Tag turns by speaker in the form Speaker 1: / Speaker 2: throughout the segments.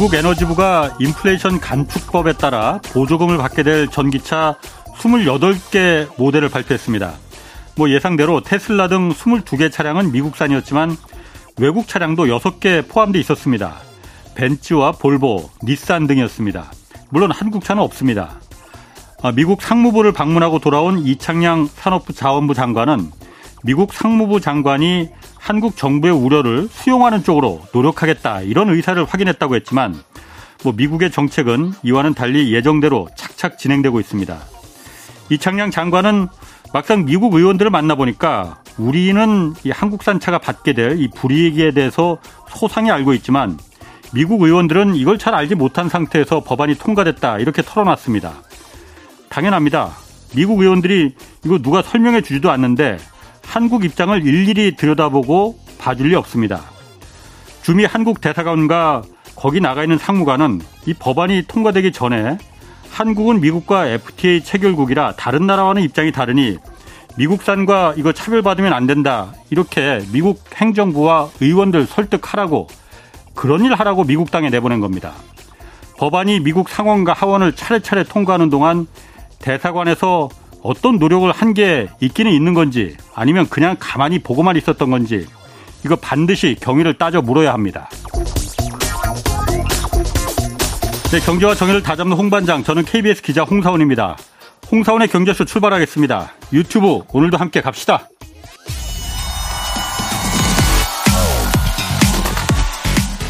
Speaker 1: 미국 에너지부가 인플레이션 감축법에 따라 보조금을 받게 될 전기차 28개 모델을 발표했습니다. 뭐 예상대로 테슬라 등 22개 차량은 미국산이었지만 외국 차량도 6개 포함돼 있었습니다. 벤츠와 볼보, 닛산 등이었습니다. 물론 한국 차는 없습니다. 아, 미국 상무부를 방문하고 돌아온 이창양 산업부 자원부 장관은 미국 상무부 장관이 한국 정부의 우려를 수용하는 쪽으로 노력하겠다 이런 의사를 확인했다고 했지만 뭐 미국의 정책은 이와는 달리 예정대로 착착 진행되고 있습니다. 이창양 장관은 막상 미국 의원들을 만나보니까 우리는 이 한국산 차가 받게 될 이 불이익에 대해서 소상히 알고 있지만 미국 의원들은 이걸 잘 알지 못한 상태에서 법안이 통과됐다 이렇게 털어놨습니다. 당연합니다. 미국 의원들이 이거 누가 설명해 주지도 않는데 한국 입장을 일일이 들여다보고 봐줄 리 없습니다. 주미 한국 대사관과 거기 나가 있는 상무관은 이 법안이 통과되기 전에 한국은 미국과 FTA 체결국이라 다른 나라와는 입장이 다르니 미국산과 이거 차별받으면 안 된다. 이렇게 미국 행정부와 의원들 설득하라고 그런 일 하라고 미국 땅에 내보낸 겁니다. 법안이 미국 상원과 하원을 차례차례 통과하는 동안 대사관에서 어떤 노력을 한 게 있기는 있는 건지 아니면 그냥 가만히 보고만 있었던 건지 이거 반드시 경위를 따져 물어야 합니다. 네, 경제와 정의를 다잡는 홍반장, 저는 KBS 기자 홍사원입니다. 홍사원의 경제쇼 출발하겠습니다. 유튜브 오늘도 함께 갑시다.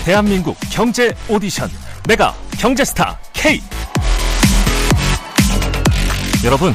Speaker 2: 대한민국 경제 오디션 메가 경제스타 K 여러분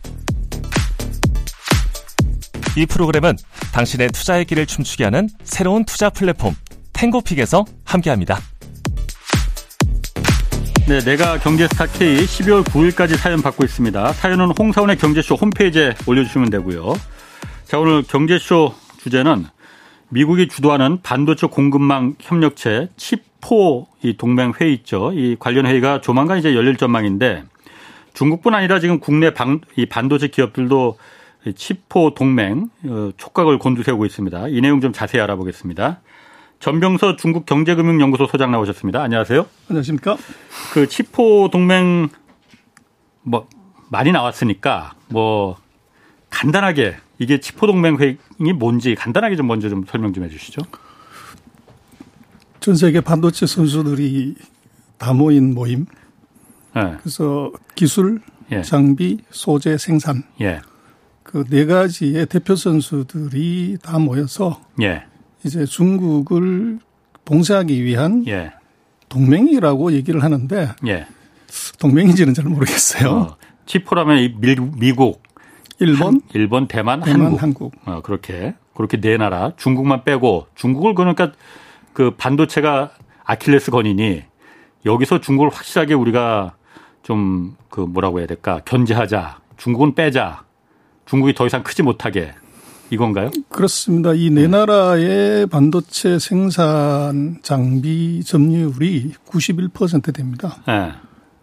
Speaker 2: 이 프로그램은 당신의 투자의 길을 춤추게 하는 새로운 투자 플랫폼 탱고픽에서 함께합니다.
Speaker 1: 네, 내가 경제 스타 K 12월 9일까지 사연 받고 있습니다. 사연은 홍사원의 경제쇼 홈페이지에 올려주시면 되고요. 자, 오늘 경제쇼 주제는 미국이 주도하는 반도체 공급망 협력체 치포 이 동맹 회의 있죠. 이 관련 회의가 조만간 이제 열릴 전망인데 중국뿐 아니라 지금 국내 반도체 기업들도 치포 동맹 어, 촉각을 곤두세우고 있습니다. 이 내용 좀 자세히 알아보겠습니다. 전병서 중국 경제금융연구소 소장 나오셨습니다. 안녕하세요.
Speaker 3: 안녕하십니까?
Speaker 1: 그 치포 동맹 뭐 많이 나왔으니까 뭐 간단하게 이게 치포 동맹 회의이 뭔지 간단하게 좀 먼저 좀 설명 좀 해주시죠.
Speaker 3: 전 세계 반도체 선수들이 다 모인 모임. 네. 그래서 기술, 예. 장비, 소재, 생산. 예. 그 네 가지의 대표 선수들이 다 모여서 예. 이제 중국을 봉쇄하기 위한 예. 동맹이라고 얘기를 하는데 예. 동맹인지는 잘 모르겠어요. 어,
Speaker 1: 치포라면 미국,
Speaker 3: 일본, 한,
Speaker 1: 일본, 대만,
Speaker 3: 대만
Speaker 1: 한국.
Speaker 3: 한국.
Speaker 1: 어, 그렇게 그렇게 네 나라 중국만 빼고 중국을 그러니까 그 반도체가 아킬레스 건이니 여기서 중국을 확실하게 우리가 좀 그 뭐라고 해야 될까 견제하자 중국은 빼자 중국이 더 이상 크지 못하게 이건가요?
Speaker 3: 그렇습니다. 이 네 나라의 반도체 생산 장비 점유율이 91% 됩니다. 네.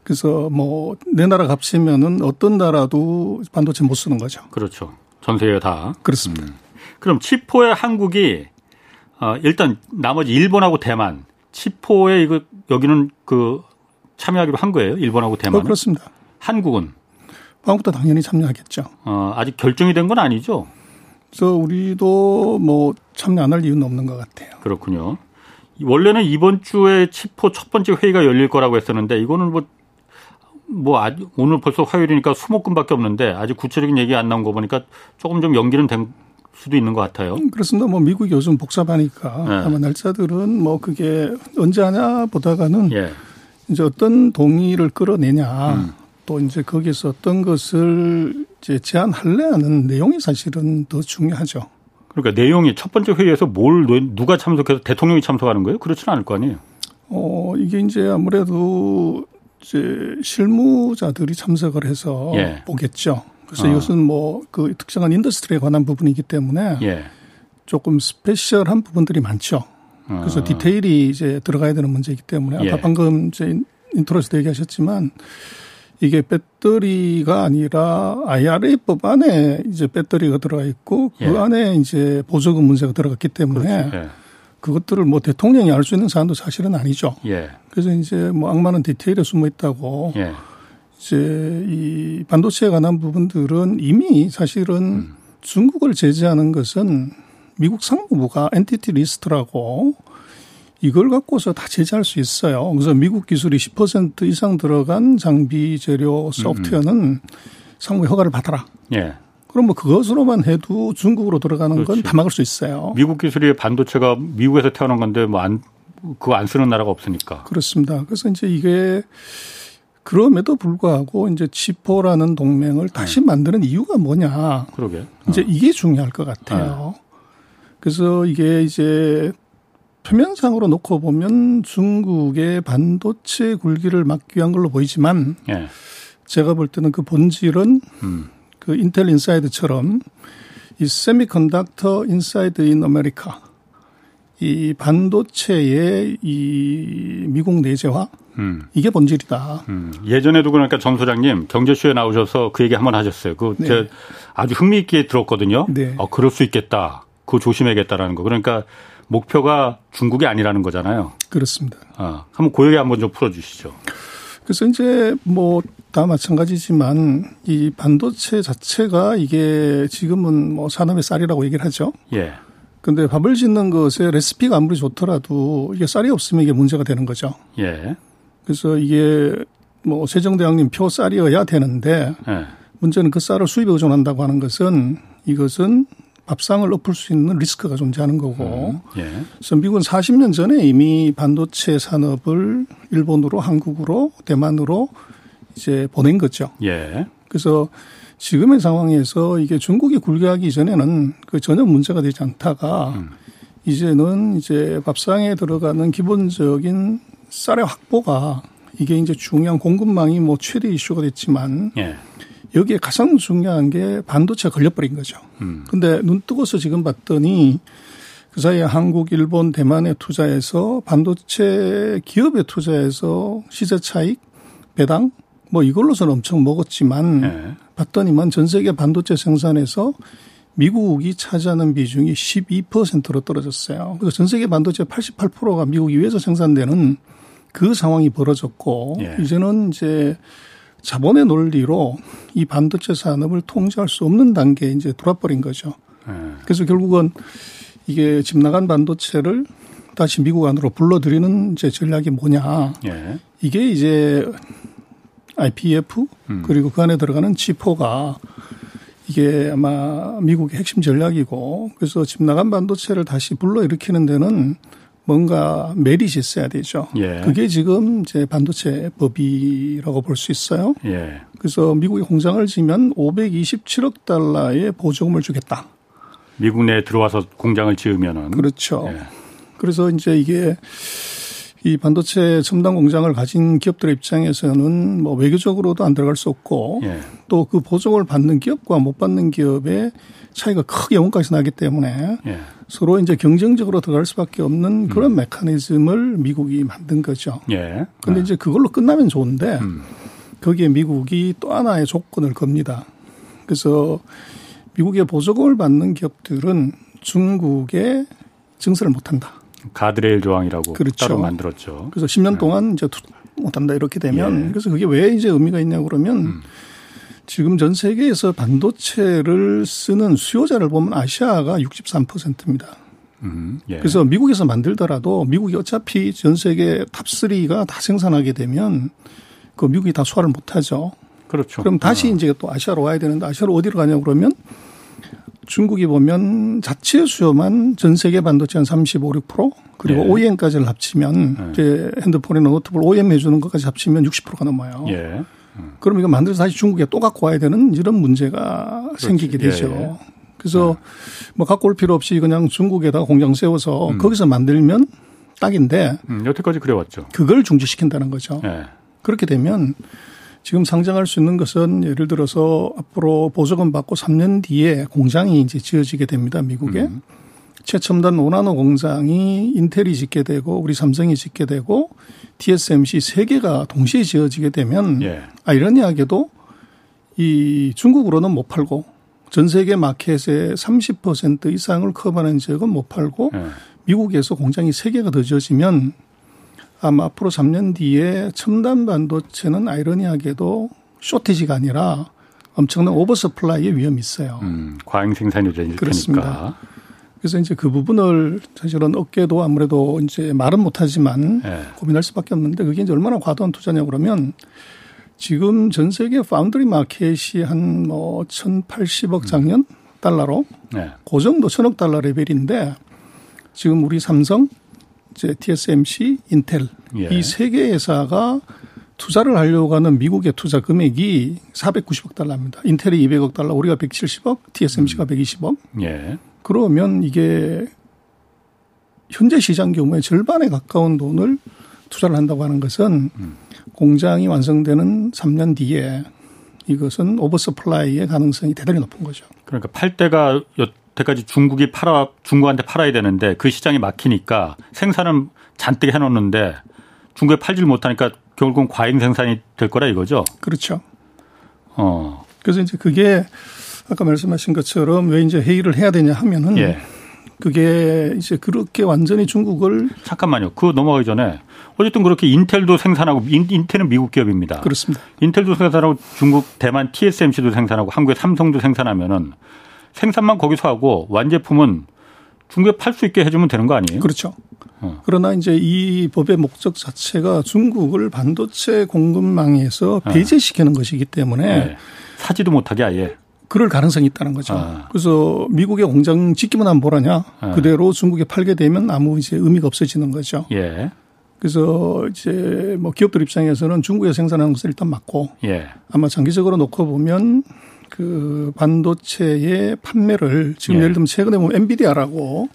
Speaker 3: 그래서 뭐 네 나라 합치면은 어떤 나라도 반도체 못 쓰는 거죠.
Speaker 1: 그렇죠. 전 세계 다.
Speaker 3: 그렇습니다. 음.
Speaker 1: 그럼 치포의 한국이 어 일단 나머지 일본하고 대만 치포에 이거 여기는 그 참여하기로 한 거예요. 일본하고 대만.
Speaker 3: 어, 그렇습니다.
Speaker 1: 한국은
Speaker 3: 한국도 당연히 참여하겠죠.
Speaker 1: 어 아직 결정이 된 건 아니죠.
Speaker 3: 그래서 우리도 뭐 참여 안 할 이유는 없는 것 같아요.
Speaker 1: 그렇군요. 원래는 이번 주에 치포 첫 번째 회의가 열릴 거라고 했었는데 이거는 뭐, 뭐, 아직 오늘 벌써 화요일이니까 수목금밖에 없는데 아직 구체적인 얘기 안 나온 거 보니까 조금 좀 연기는 된 수도 있는 것 같아요.
Speaker 3: 음, 그렇습니다. 뭐 미국이 요즘 복잡하니까 네. 아마 날짜들은 뭐 그게 언제 하냐 보다가는 예. 이제 어떤 동의를 끌어내냐 음. 또 이제 거기서 어떤 것을 이제 제안할래 하는 내용이 사실은 더 중요하죠.
Speaker 1: 그러니까 내용이 첫 번째 회의에서 뭘 누가 참석해서 대통령이 참석하는 거예요? 그렇지는 않을 거 아니에요.
Speaker 3: 어 이게 이제 아무래도 이제 실무자들이 참석을 해서 예. 보겠죠. 그래서 어. 이것은 뭐 그 특정한 industry에 관한 부분이기 때문에 예. 조금 special한 부분들이 많죠. 그래서 어. 디테일이 이제 들어가야 되는 문제이기 때문에 아까 예. 방금 이제 intro에서도 얘기하셨지만 이게 배터리가 아니라 IRA법 안에 이제 배터리가 들어가 있고 그 예. 안에 이제 보조금 문제가 들어갔기 때문에 예. 그것들을 뭐 대통령이 알 수 있는 사안도 사실은 아니죠. 예. 그래서 이제 뭐 악마는 디테일에 숨어 있다고 예. 이제 이 반도체에 관한 부분들은 이미 사실은 음. 중국을 제재하는 것은 미국 상무부가 entity list라고 이걸 갖고서 다 제재할 수 있어요. 그래서 미국 기술이 10% 이상 들어간 장비 재료 소프트웨어는 상무 허가를 받아라. 예. 그럼 뭐 그것으로만 해도 중국으로 들어가는 건 다 막을 수 있어요.
Speaker 1: 미국 기술이 반도체가 미국에서 태어난 건데 뭐 안, 그거 안 쓰는 나라가 없으니까.
Speaker 3: 그렇습니다. 그래서 이제 이게 그럼에도 불구하고 이제 지포라는 동맹을 다시 네. 만드는 이유가 뭐냐.
Speaker 1: 그러게. 어.
Speaker 3: 이제 이게 중요할 것 같아요. 네. 그래서 이게 이제 표면상으로 놓고 보면 중국의 반도체 굴기를 막기 위한 걸로 보이지만 네. 제가 볼 때는 그 본질은 음. 그 Intel Inside처럼 이 semiconductor inside in America 이 반도체의 이 미국 내재화 음. 이게 본질이다. 음.
Speaker 1: 예전에도 그러니까 정 소장님 경제쇼에 나오셔서 그 얘기 한번 하셨어요. 그 네. 아주 흥미있게 들었거든요. 네. 어, 그럴 수 있겠다. 그거 조심해야겠다라는 거. 그러니까 목표가 중국이 아니라는 거잖아요.
Speaker 3: 그렇습니다.
Speaker 1: 아, 한번 그 얘기 한번 좀 풀어주시죠.
Speaker 3: 그래서 이제 뭐 다 마찬가지지만 이 반도체 자체가 이게 지금은 뭐 산업의 쌀이라고 얘기를 하죠. 예. 근데 밥을 짓는 것에 레시피가 아무리 좋더라도 이게 쌀이 없으면 이게 문제가 되는 거죠. 예. 그래서 이게 뭐 세종대왕님 표 쌀이어야 되는데 예. 문제는 그 쌀을 수입에 의존한다고 하는 것은 이것은 밥상을 엎을 수 있는 리스크가 존재하는 거고. 음, 예. 그래서 미국은 40년 전에 이미 반도체 산업을 일본으로 한국으로 대만으로 이제 보낸 거죠. 예. 그래서 지금의 상황에서 이게 중국이 굴개하기 전에는 그 전혀 문제가 되지 않다가 음. 이제는 이제 밥상에 들어가는 기본적인 쌀의 확보가 이게 이제 중요한 공급망이 뭐 최대 이슈가 됐지만 예. 여기에 가장 중요한 게 반도체가 걸려버린 거죠. 음. 근데 눈 뜨고서 지금 봤더니 그 사이에 한국, 일본, 대만에 투자해서 반도체 기업에 투자해서 시세 차익, 배당 뭐 이걸로서는 엄청 먹었지만 네. 봤더니만 전 세계 반도체 생산에서 미국이 차지하는 비중이 12%로 떨어졌어요. 그래서 전 세계 반도체 88%가 미국 이외에서 생산되는 그 상황이 벌어졌고 예. 이제는 이제 자본의 논리로 이 반도체 산업을 통제할 수 없는 단계에 이제 돌아버린 거죠. 네. 그래서 결국은 이게 집 나간 반도체를 다시 미국 안으로 불러들이는 이제 전략이 뭐냐. 예. 이게 이제 IPF 음. 그리고 그 안에 들어가는 지포가 이게 아마 미국의 핵심 전략이고 그래서 집 나간 반도체를 다시 불러일으키는 데는 뭔가 메리트 있어야 되죠. 예. 그게 지금 이제 반도체 법이라고 볼 수 있어요. 예. 그래서 미국이 공장을 지면 527억 달러의 보조금을 주겠다.
Speaker 1: 미국 내에 들어와서 공장을 지으면은
Speaker 3: 그렇죠. 예. 그래서 이제 이게 이 반도체 첨단 공장을 가진 기업들의 입장에서는 뭐 외교적으로도 안 들어갈 수 없고 예. 또그 보조금을 받는 기업과 못 받는 기업의 차이가 크게 원가에서 나기 때문에 예. 서로 이제 경쟁적으로 들어갈 수밖에 없는 그런 음. 메커니즘을 미국이 만든 거죠. 예. 근데 네. 이제 그걸로 끝나면 좋은데 음. 거기에 미국이 또 하나의 조건을 겁니다. 그래서 미국의 보조금을 받는 기업들은 중국에 증설을 못 한다.
Speaker 1: 가드레일 조항이라고 그렇죠. 따로 만들었죠.
Speaker 3: 그래서 10년 네. 동안 이제 못 한다 이렇게 되면 예. 그래서 그게 왜 이제 의미가 있냐 그러면 음. 지금 전 세계에서 반도체를 쓰는 수요자를 보면 아시아가 63%입니다. 음, 예. 그래서 미국에서 만들더라도 미국이 어차피 전 세계 탑3가 다 생산하게 되면 그 미국이 다 소화를 못 하죠.
Speaker 1: 그렇죠.
Speaker 3: 그럼 다시 어. 이제 또 아시아로 와야 되는데 아시아로 어디로 가냐 그러면 중국이 보면 자체 수요만 전 세계 반도체 한 35, 6% 그리고 예. OEM까지를 합치면 예. 이제 핸드폰이나 노트북 OEM 해주는 것까지 합치면 60%가 넘어요. 예. 그럼 이거 만들어서 다시 중국에 또 갖고 와야 되는 이런 문제가 그렇지. 생기게 되죠. 예, 예. 그래서 네. 뭐 갖고 올 필요 없이 그냥 중국에다가 공장 세워서 음. 거기서 만들면 딱인데
Speaker 1: 음, 여태까지 그래왔죠.
Speaker 3: 그걸 중지시킨다는 거죠. 예. 그렇게 되면 지금 상장할 수 있는 것은 예를 들어서 앞으로 보조금 받고 3년 뒤에 공장이 이제 지어지게 됩니다. 미국에. 음. 최첨단 오나노 공장이 인텔이 짓게 되고 우리 삼성이 짓게 되고 TSMC 세 개가 동시에 지어지게 되면 예. 아이러니하게도 이 중국으로는 못 팔고 전 세계 마켓의 30% 이상을 커버하는 지역은 못 팔고 예. 미국에서 공장이 세 개가 더 지어지면 아마 앞으로 3년 뒤에 첨단 반도체는 아이러니하게도 쇼티지가 아니라 엄청난 oversupply의 위험이 있어요. 음,
Speaker 1: 과잉 생산이 될
Speaker 3: 그렇습니다. 테니까. 그래서 이제 그 부분을 사실은 업계도 아무래도 이제 말은 못하지만 네. 고민할 수밖에 없는데 그게 이제 얼마나 과도한 투자냐 그러면 지금 전 세계 foundry market이 한 뭐 1,080억 작년 달러로 네. 그 정도 천억 달러 레벨인데 지금 우리 삼성, 이제 TSMC, 인텔 예. 이세 개 회사가 투자를 하려고 하는 미국의 투자 금액이 490억 달러입니다. 인텔이 200억 달러, 우리가 170억, TSMC가 음. 120억. 예. 그러면 이게 현재 시장 경우에 절반에 가까운 돈을 투자를 한다고 하는 것은 음. 공장이 완성되는 3년 뒤에 이것은 오버서플라이의 가능성이 대단히 높은 거죠.
Speaker 1: 그러니까 팔 때가 여태까지 중국이 팔아 중국한테 팔아야 되는데 그 시장이 막히니까 생산은 잔뜩 해놓는데 중국에 팔질 못하니까 결국은 과잉 생산이 될 거라 이거죠.
Speaker 3: 그렇죠. 어. 그래서 이제 그게 아까 말씀하신 것처럼 왜 이제 회의를 해야 되냐 하면은 예. 그게 이제 그렇게 완전히 중국을
Speaker 1: 잠깐만요. 그거 넘어가기 전에 어쨌든 그렇게 인텔도 생산하고 인 텔은 미국 기업입니다.
Speaker 3: 그렇습니다.
Speaker 1: 인텔도 생산하고 중국 대만 TSMC도 생산하고 한국의 삼성도 생산하면은 생산만 거기서 하고 완제품은 중국에 팔 수 있게 해주면 되는 거 아니에요?
Speaker 3: 그렇죠. 어. 그러나 이제 이 법의 목적 자체가 중국을 반도체 공급망에서 어. 배제시키는 어. 것이기 때문에 네.
Speaker 1: 사지도 못하게 아예.
Speaker 3: 그럴 가능성이 있다는 거죠. 아. 그래서 미국의 공장 짓기만 하면 뭐라냐. 아. 그대로 중국에 팔게 되면 아무 이제 의미가 없어지는 거죠. 예. 그래서 이제 뭐 기업들 입장에서는 중국에 생산하는 것을 일단 막고 예. 아마 장기적으로 놓고 보면 그 반도체의 판매를 지금 예. 를 들면 최근에 보면 엔비디아라고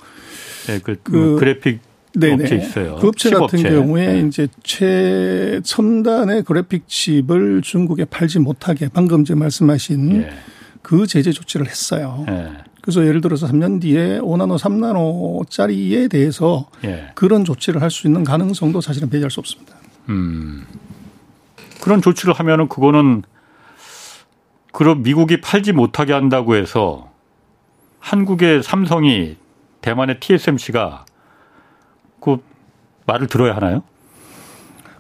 Speaker 1: 예, 그, 그 뭐 그래픽 네네. 업체 있어요.
Speaker 3: 그 업체 같은 업체. 경우에 네. 이제 최첨단의 그래픽 칩을 중국에 팔지 못하게 방금 제 말씀하신 예. 그 제재 조치를 했어요. 예. 그래서 예를 들어서 3년 뒤에 5나노, 3나노짜리에 대해서 예. 그런 조치를 할 수 있는 가능성도 사실은 배제할 수 없습니다. 음.
Speaker 1: 그런 조치를 하면은 그거는 그럼 미국이 팔지 못하게 한다고 해서 한국의 삼성이 대만의 TSMC가 그 말을 들어야 하나요?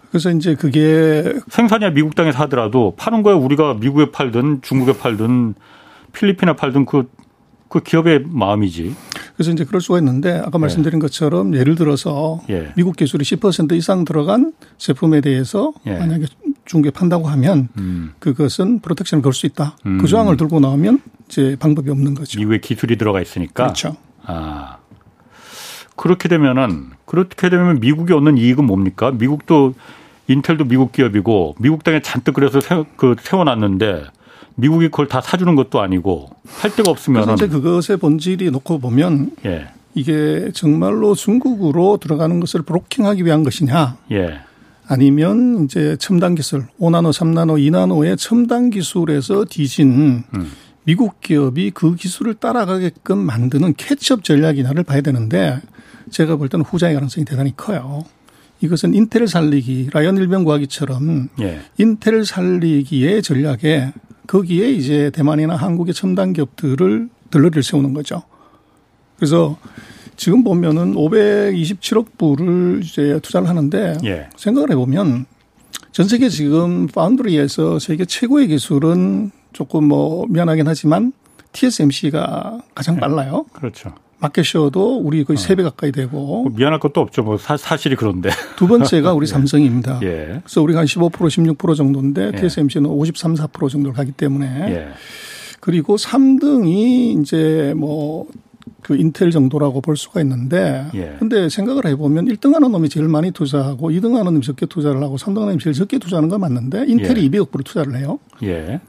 Speaker 3: 그래서 이제 그게
Speaker 1: 생산이야 미국 땅에서 하더라도 파는 거야 우리가 미국에 팔든 중국에 팔든 필리핀에 팔든 그, 그 기업의 마음이지.
Speaker 3: 그래서 이제 그럴 수가 있는데 아까 말씀드린 예. 것처럼 예를 들어서 예. 미국 기술이 10% 이상 들어간 제품에 대해서 예. 만약에 중국에 판다고 하면 음. 그것은 프로텍션을 걸 수 있다. 그 음. 그 조항을 들고 나오면 이제 방법이 없는 거죠.
Speaker 1: 미국에 기술이 들어가 있으니까.
Speaker 3: 그렇죠.
Speaker 1: 아. 그렇게 되면은 그렇게 되면 미국이 얻는 이익은 뭡니까? 미국도 인텔도 미국 기업이고 미국 땅에 잔뜩 그래서 세, 그 세워놨는데 미국이 그걸 다 사주는 것도 아니고 할 데가 없으면
Speaker 3: 이제 그것의 본질이 놓고 보면 예. 이게 정말로 중국으로 들어가는 것을 브로킹하기 위한 것이냐 예. 아니면 이제 첨단 기술 5나노, 3나노, 2나노의 첨단 기술에서 뒤진 음. 미국 기업이 그 기술을 따라가게끔 만드는 catch-up 전략이냐를 봐야 되는데 제가 볼 때는 후자의 가능성이 대단히 커요. 이것은 인텔 살리기, 라이언 일병구하기처럼 예. 인텔 살리기의 전략에 거기에 이제 대만이나 한국의 첨단 기업들을 들러리를 세우는 거죠. 그래서 지금 보면은 527억 불을 이제 투자를 하는데 예. 생각을 해보면 전 세계 지금 파운드리에서 세계 최고의 기술은 조금 뭐 미안하긴 하지만 TSMC가 가장 예. 빨라요.
Speaker 1: 그렇죠.
Speaker 3: 마켓셔도 우리 거의 어. 3배 가까이 되고.
Speaker 1: 뭐 미안할 것도 없죠. 뭐 사, 실이 그런데.
Speaker 3: 두 번째가 우리 예. 삼성입니다. 예. 그래서 우리가 한 15% 16% 정도인데 예. TSMC는 53, 4% 정도를 가기 때문에. 예. 그리고 3등이 이제 뭐 그 인텔 정도라고 볼 수가 있는데 예. 근데 생각을 해보면 1등 하는 놈이 제일 많이 투자하고 2등 하는 놈이 적게 투자를 하고 3등 하는 놈이 제일 적게 투자하는 건 맞는데 인텔이 예. 200억 불을 투자를 해요. 예.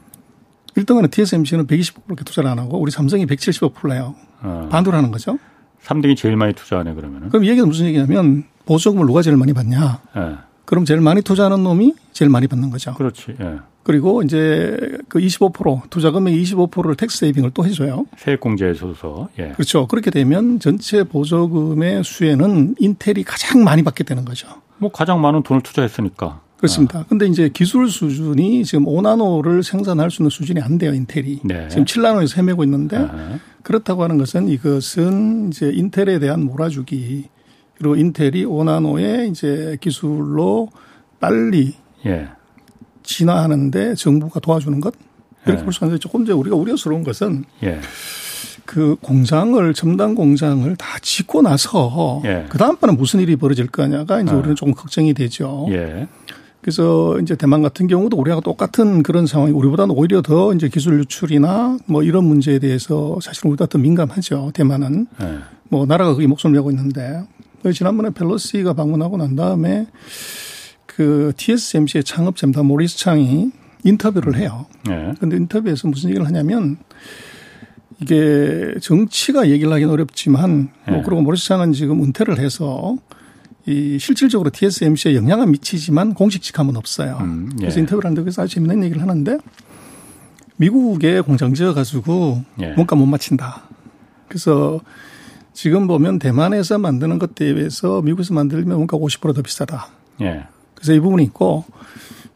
Speaker 3: 1등하는 TSMC는 120억밖에 투자를 안 하고 우리 삼성이 170억 불을 해요. 어. 반도를 하는 거죠.
Speaker 1: 3등이 제일 많이 투자하네 그러면은.
Speaker 3: 그럼 이 얘기는 무슨 얘기냐면 보조금을 누가 제일 많이 받냐. 예. 그럼 제일 많이 투자하는 놈이 제일 많이 받는 거죠.
Speaker 1: 그렇지. 예.
Speaker 3: 그리고 이제 그 25% 투자 금액 25%를 tax saving을 또 해줘요.
Speaker 1: 세액공제에 있어서. 예.
Speaker 3: 그렇죠. 그렇게 되면 전체 보조금의 수혜는 인텔이 가장 많이 받게 되는 거죠.
Speaker 1: 뭐 가장 많은 돈을 투자했으니까.
Speaker 3: 그렇습니다. 아. 근데 이제 기술 수준이 지금 5나노를 생산할 수 있는 수준이 안 돼요, 인텔이. 네. 지금 7나노에서 헤매고 있는데 아. 그렇다고 하는 것은 이것은 이제 인텔에 대한 몰아주기 그리고 인텔이 5나노의 이제 기술로 빨리 예. 진화하는데 정부가 도와주는 것 이렇게 예. 볼수 있는데 조금 이제 우리가 우려스러운 것은 예. 그 공장을 첨단 공장을 다 짓고 나서 예. 그 다음번에 무슨 일이 벌어질 거냐가 이제 아. 우리는 조금 걱정이 되죠. 예. 그래서 이제 대만 같은 경우도 우리하고 똑같은 그런 상황이 우리보다는 오히려 더 이제 기술 유출이나 뭐 이런 문제에 대해서 사실은 우리보다 더 민감하죠. 대만은 예. 뭐 나라가 그게 목숨을 내고 있는데 지난번에 펠로시가 방문하고 난 다음에 그 TSMC의 창업자입니다. 모리스 창이 인터뷰를 해요. 그런데 네. 인터뷰에서 무슨 얘기를 하냐면 이게 정치가 얘기를 하기는 어렵지만 뭐 네. 그리고 모리스 창은 지금 은퇴를 해서 이 실질적으로 TSMC에 영향은 미치지만 공식 직함은 없어요. 음, 예. 그래서 인터뷰를 하는데 그래서 아주 재밌는 얘기를 하는데 미국에 공장 지어 가지고 예. 뭔가 못 맞춘다. 그래서 지금 보면 대만에서 만드는 것에 비해서 미국에서 만들면 뭔가 50%더 비싸다. 예. 그래서 이 부분이 있고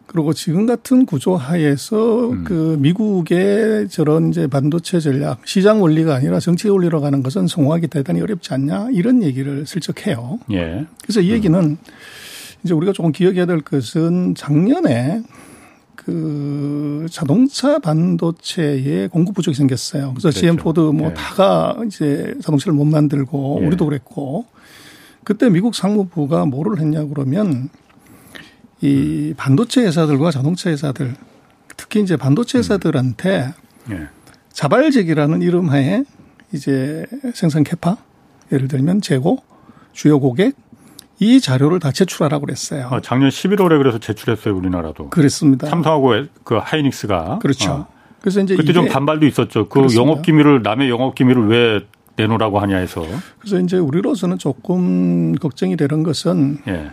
Speaker 3: 그리고 지금 같은 구조 하에서 음. 그 미국의 저런 이제 반도체 전략 시장 원리가 아니라 정치 원리로 가는 것은 성공하기 대단히 어렵지 않냐 이런 얘기를 슬쩍 해요. 예. 그래서 이 얘기는 음. 이제 우리가 조금 기억해야 될 것은 작년에 그 자동차 반도체에 공급 부족이 생겼어요. 그래서 그렇죠. GM 포드 뭐 예. 다가 이제 자동차를 못 만들고 예. 우리도 그랬고 그때 미국 상무부가 뭐를 했냐 그러면 이 반도체 회사들과 자동차 회사들 특히 이제 반도체 음. 회사들한테 예. 자발적이라는 이름하에 이제 생산 캐파 예를 들면 재고 주요 고객 이 자료를 다 제출하라고 그랬어요.
Speaker 1: 아, 작년 11월에 그래서 제출했어요, 우리나라도.
Speaker 3: 그랬습니다.
Speaker 1: 삼성하고 그 하이닉스가.
Speaker 3: 그렇죠. 어. 그래서 이제
Speaker 1: 그때 좀 반발도 있었죠. 그 그렇습니다. 영업 기밀을 남의 영업 기밀을 왜 내놓으라고 하냐 해서.
Speaker 3: 그래서 이제 우리로서는 조금 걱정이 되는 것은 예.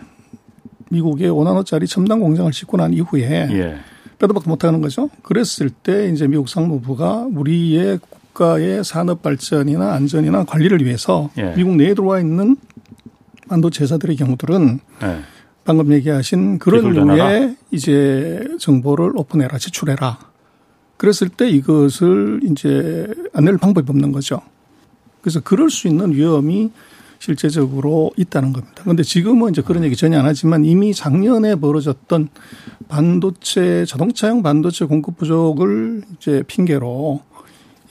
Speaker 3: 미국의 5나노짜리 첨단 공장을 짓고 난 이후에 예. 빼도 박도 못하는 거죠. 그랬을 때 이제 미국 상무부가 우리의 국가의 산업 발전이나 안전이나 관리를 위해서 예. 미국 내에 들어와 있는 반도체 회사들의 경우들은 네. 방금 얘기하신 그런 류의 이제 정보를 오픈해라, 제출해라. 그랬을 때 이것을 이제 안 낼 방법이 없는 거죠. 그래서 그럴 수 있는 위험이 실제적으로 있다는 겁니다. 그런데 지금은 이제 그런 얘기 전혀 안 하지만 이미 작년에 벌어졌던 반도체 자동차용 반도체 공급 부족을 이제 핑계로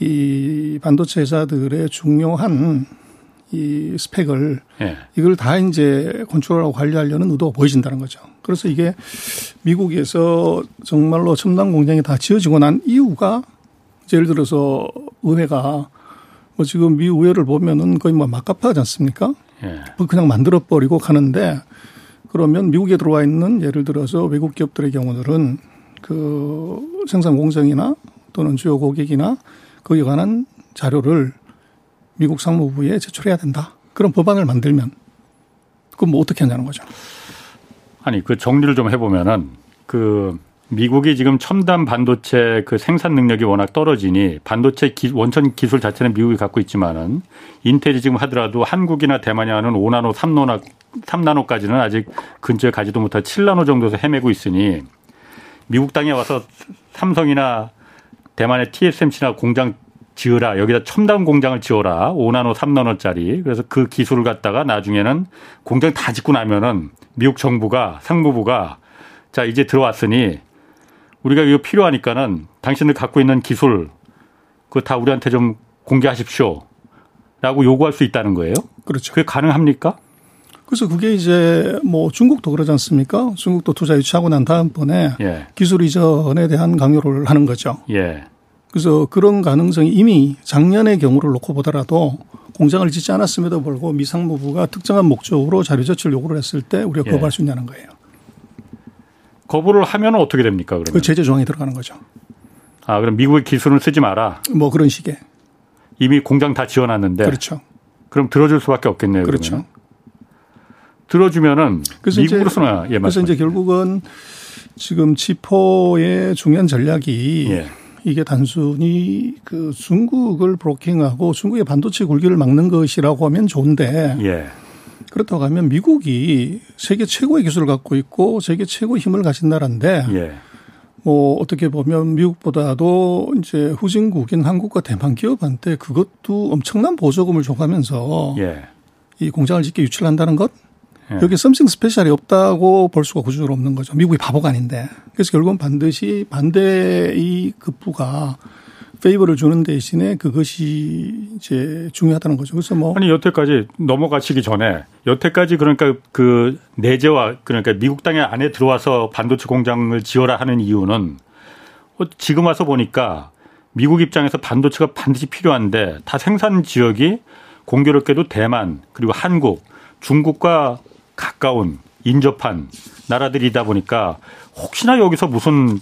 Speaker 3: 이 반도체 회사들의 중요한 이 스펙을 예. 이걸 다 이제 컨트롤하고 관리하려는 의도가 보여진다는 거죠. 그래서 이게 미국에서 정말로 첨단 공장이 다 지어지고 난 이유가 예를 들어서 의회가 뭐 지금 미 의회를 보면은 거의 뭐 막가파하지 않습니까? 예. 뭐 그냥 만들어 버리고 가는데 그러면 미국에 들어와 있는 예를 들어서 외국 기업들의 경우들은 그 생산 공정이나 또는 주요 고객이나 거기에 관한 자료를 미국 상무부에 제출해야 된다. 그런 법안을 만들면 그럼 뭐 어떻게 하냐는 거죠.
Speaker 1: 아니 그 정리를 좀 해보면은 그 미국이 지금 첨단 반도체 그 생산 능력이 워낙 떨어지니 반도체 기, 원천 기술 자체는 미국이 갖고 있지만은 인텔이 지금 하더라도 한국이나 대만이 하는 5나노, 3나노, 3나노까지는 아직 근처에 가지도 못한 7나노 정도에서 헤매고 있으니 미국 땅에 와서 삼성이나 대만의 TSMC나 공장 지으라. 여기다 첨단 공장을 지어라. 5나노, 3나노짜리. 그래서 그 기술을 갖다가 나중에는 공장 다 짓고 나면은 미국 정부가 상무부가 자, 이제 들어왔으니 우리가 이거 필요하니까는 당신들 갖고 있는 기술 그거 다 우리한테 좀 공개하십시오. 라고 요구할 수 있다는 거예요.
Speaker 3: 그렇죠.
Speaker 1: 그게 가능합니까?
Speaker 3: 그래서 그게 이제 뭐 중국도 그러지 않습니까? 중국도 투자 유치하고 난 다음번에 예. 기술 이전에 대한 강요를 하는 거죠. 예. 그래서 그런 가능성이 이미 작년의 경우를 놓고 보더라도 공장을 짓지 않았음에도 불구하고 미상무부가 특정한 목적으로 자료 제출 요구를 했을 때 우리가 예. 거부할 수 있냐는 거예요.
Speaker 1: 거부를 하면 어떻게 됩니까? 그러면?
Speaker 3: 그 제재 조항이 들어가는 거죠.
Speaker 1: 아, 그럼 미국의 기술을 쓰지 마라.
Speaker 3: 뭐 그런 식의.
Speaker 1: 이미 공장 다 지어놨는데.
Speaker 3: 그렇죠.
Speaker 1: 그럼 들어줄 수밖에 없겠네요.
Speaker 3: 그렇죠. 그러면.
Speaker 1: 들어주면은 그래서 미국으로서는
Speaker 3: 예, 그래서 이제 결국은 지금 지포의 중요한 전략이 예. 이게 단순히 그 중국을 브로킹하고 중국의 반도체 굴기를 막는 것이라고 하면 좋은데 예. 그렇다고 하면 미국이 세계 최고의 기술을 갖고 있고 세계 최고의 힘을 가진 나라인데 예. 뭐 어떻게 보면 미국보다도 이제 후진국인 한국과 대만 기업한테 그것도 엄청난 보조금을 줘가면서 예. 이 공장을 짓게 유출한다는 것 예. 여기 썸씽 스페셜이 없다고 볼 수가 구조적으로 없는 거죠. 미국이 바보가 아닌데. 그래서 결국은 반드시 반대의 급부가 페이버를 주는 대신에 그것이 이제 중요하다는 거죠. 그래서 뭐
Speaker 1: 아니 여태까지 넘어가시기 전에 여태까지 그러니까 그 내재와 그러니까 미국 땅에 안에 들어와서 반도체 공장을 지어라 하는 이유는 어, 지금 와서 보니까 미국 입장에서 반도체가 반드시 필요한데 다 생산 지역이 공교롭게도 대만 그리고 한국, 중국과 가까운 인접한 나라들이다 보니까 혹시나 여기서 무슨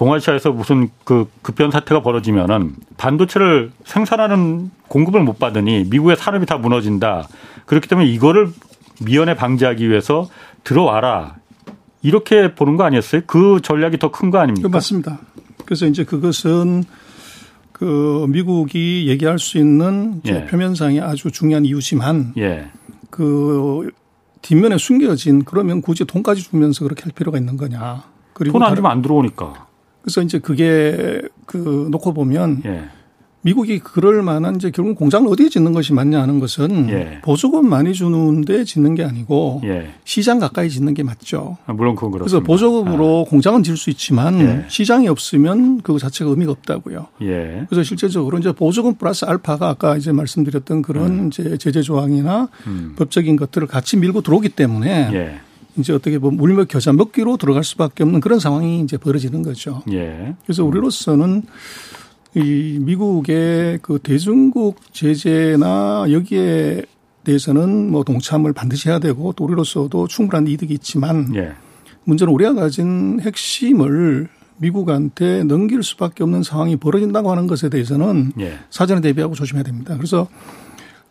Speaker 1: 동아시아에서 무슨 그 급변 사태가 벌어지면은 반도체를 생산하는 공급을 못 받으니 미국의 산업이 다 무너진다. 그렇기 때문에 이거를 미연에 방지하기 위해서 들어와라. 이렇게 보는 거 아니었어요? 그 전략이 더 큰 거 아닙니까?
Speaker 3: 맞습니다. 그래서 이제 그것은 그 미국이 얘기할 수 있는 예. 표면상이 아주 중요한 이유지만 예. 그 뒷면에 숨겨진 그러면 굳이 돈까지 주면서 그렇게 할 필요가 있는 거냐.
Speaker 1: 그리고 돈 안 주면 안 들어오니까.
Speaker 3: 그래서 이제 그게 그 놓고 보면 예. 미국이 그럴 만한 이제 결국 공장을 어디에 짓는 것이 맞냐 하는 것은 예. 보조금 많이 주는데 짓는 게 아니고 예. 시장 가까이 짓는 게 맞죠.
Speaker 1: 아, 물론 그건
Speaker 3: 그렇습니다. 그래서 보조금으로 아. 공장은 질 수 있지만 예. 시장이 없으면 그거 자체가 의미가 없다고요. 예. 그래서 실제적으로 이제 보조금 플러스 알파가 아까 이제 말씀드렸던 그런 음. 이제 제재 조항이나 음. 법적인 것들을 같이 밀고 들어오기 때문에 예. 이제 어떻게 보면 물먹 겨자 먹기로 들어갈 수밖에 없는 그런 상황이 이제 벌어지는 거죠. 예. 그래서 우리로서는 이 미국의 그 대중국 제재나 여기에 대해서는 뭐 동참을 반드시 해야 되고 또 우리로서도 충분한 이득이 있지만 예. 문제는 우리가 가진 핵심을 미국한테 넘길 수밖에 없는 상황이 벌어진다고 하는 것에 대해서는 예. 사전에 대비하고 조심해야 됩니다. 그래서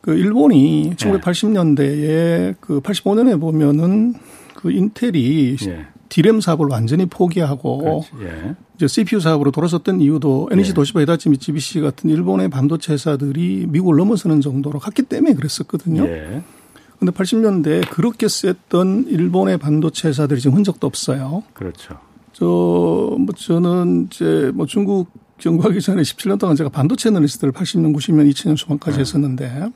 Speaker 3: 그 일본이 1980년대에 그 85년에 보면은 그 인텔이 예. 디램 사업을 완전히 포기하고 예. 이제 CPU 사업으로 돌아섰던 이유도 NEC 예. 도시바 히다치 미쯔비시 같은 일본의 반도체 회사들이 미국을 넘어서는 정도로 갔기 때문에 그랬었거든요. 예. 근데 80년대 그렇게 셌던 일본의 반도체 회사들이 지금 흔적도 없어요.
Speaker 1: 그렇죠.
Speaker 3: 저, 뭐 저는 이제 뭐 중국 정부하기 전에 17년 동안 제가 반도체 애널리스트를 80년, 90년, 2000년 초반까지 네. 했었는데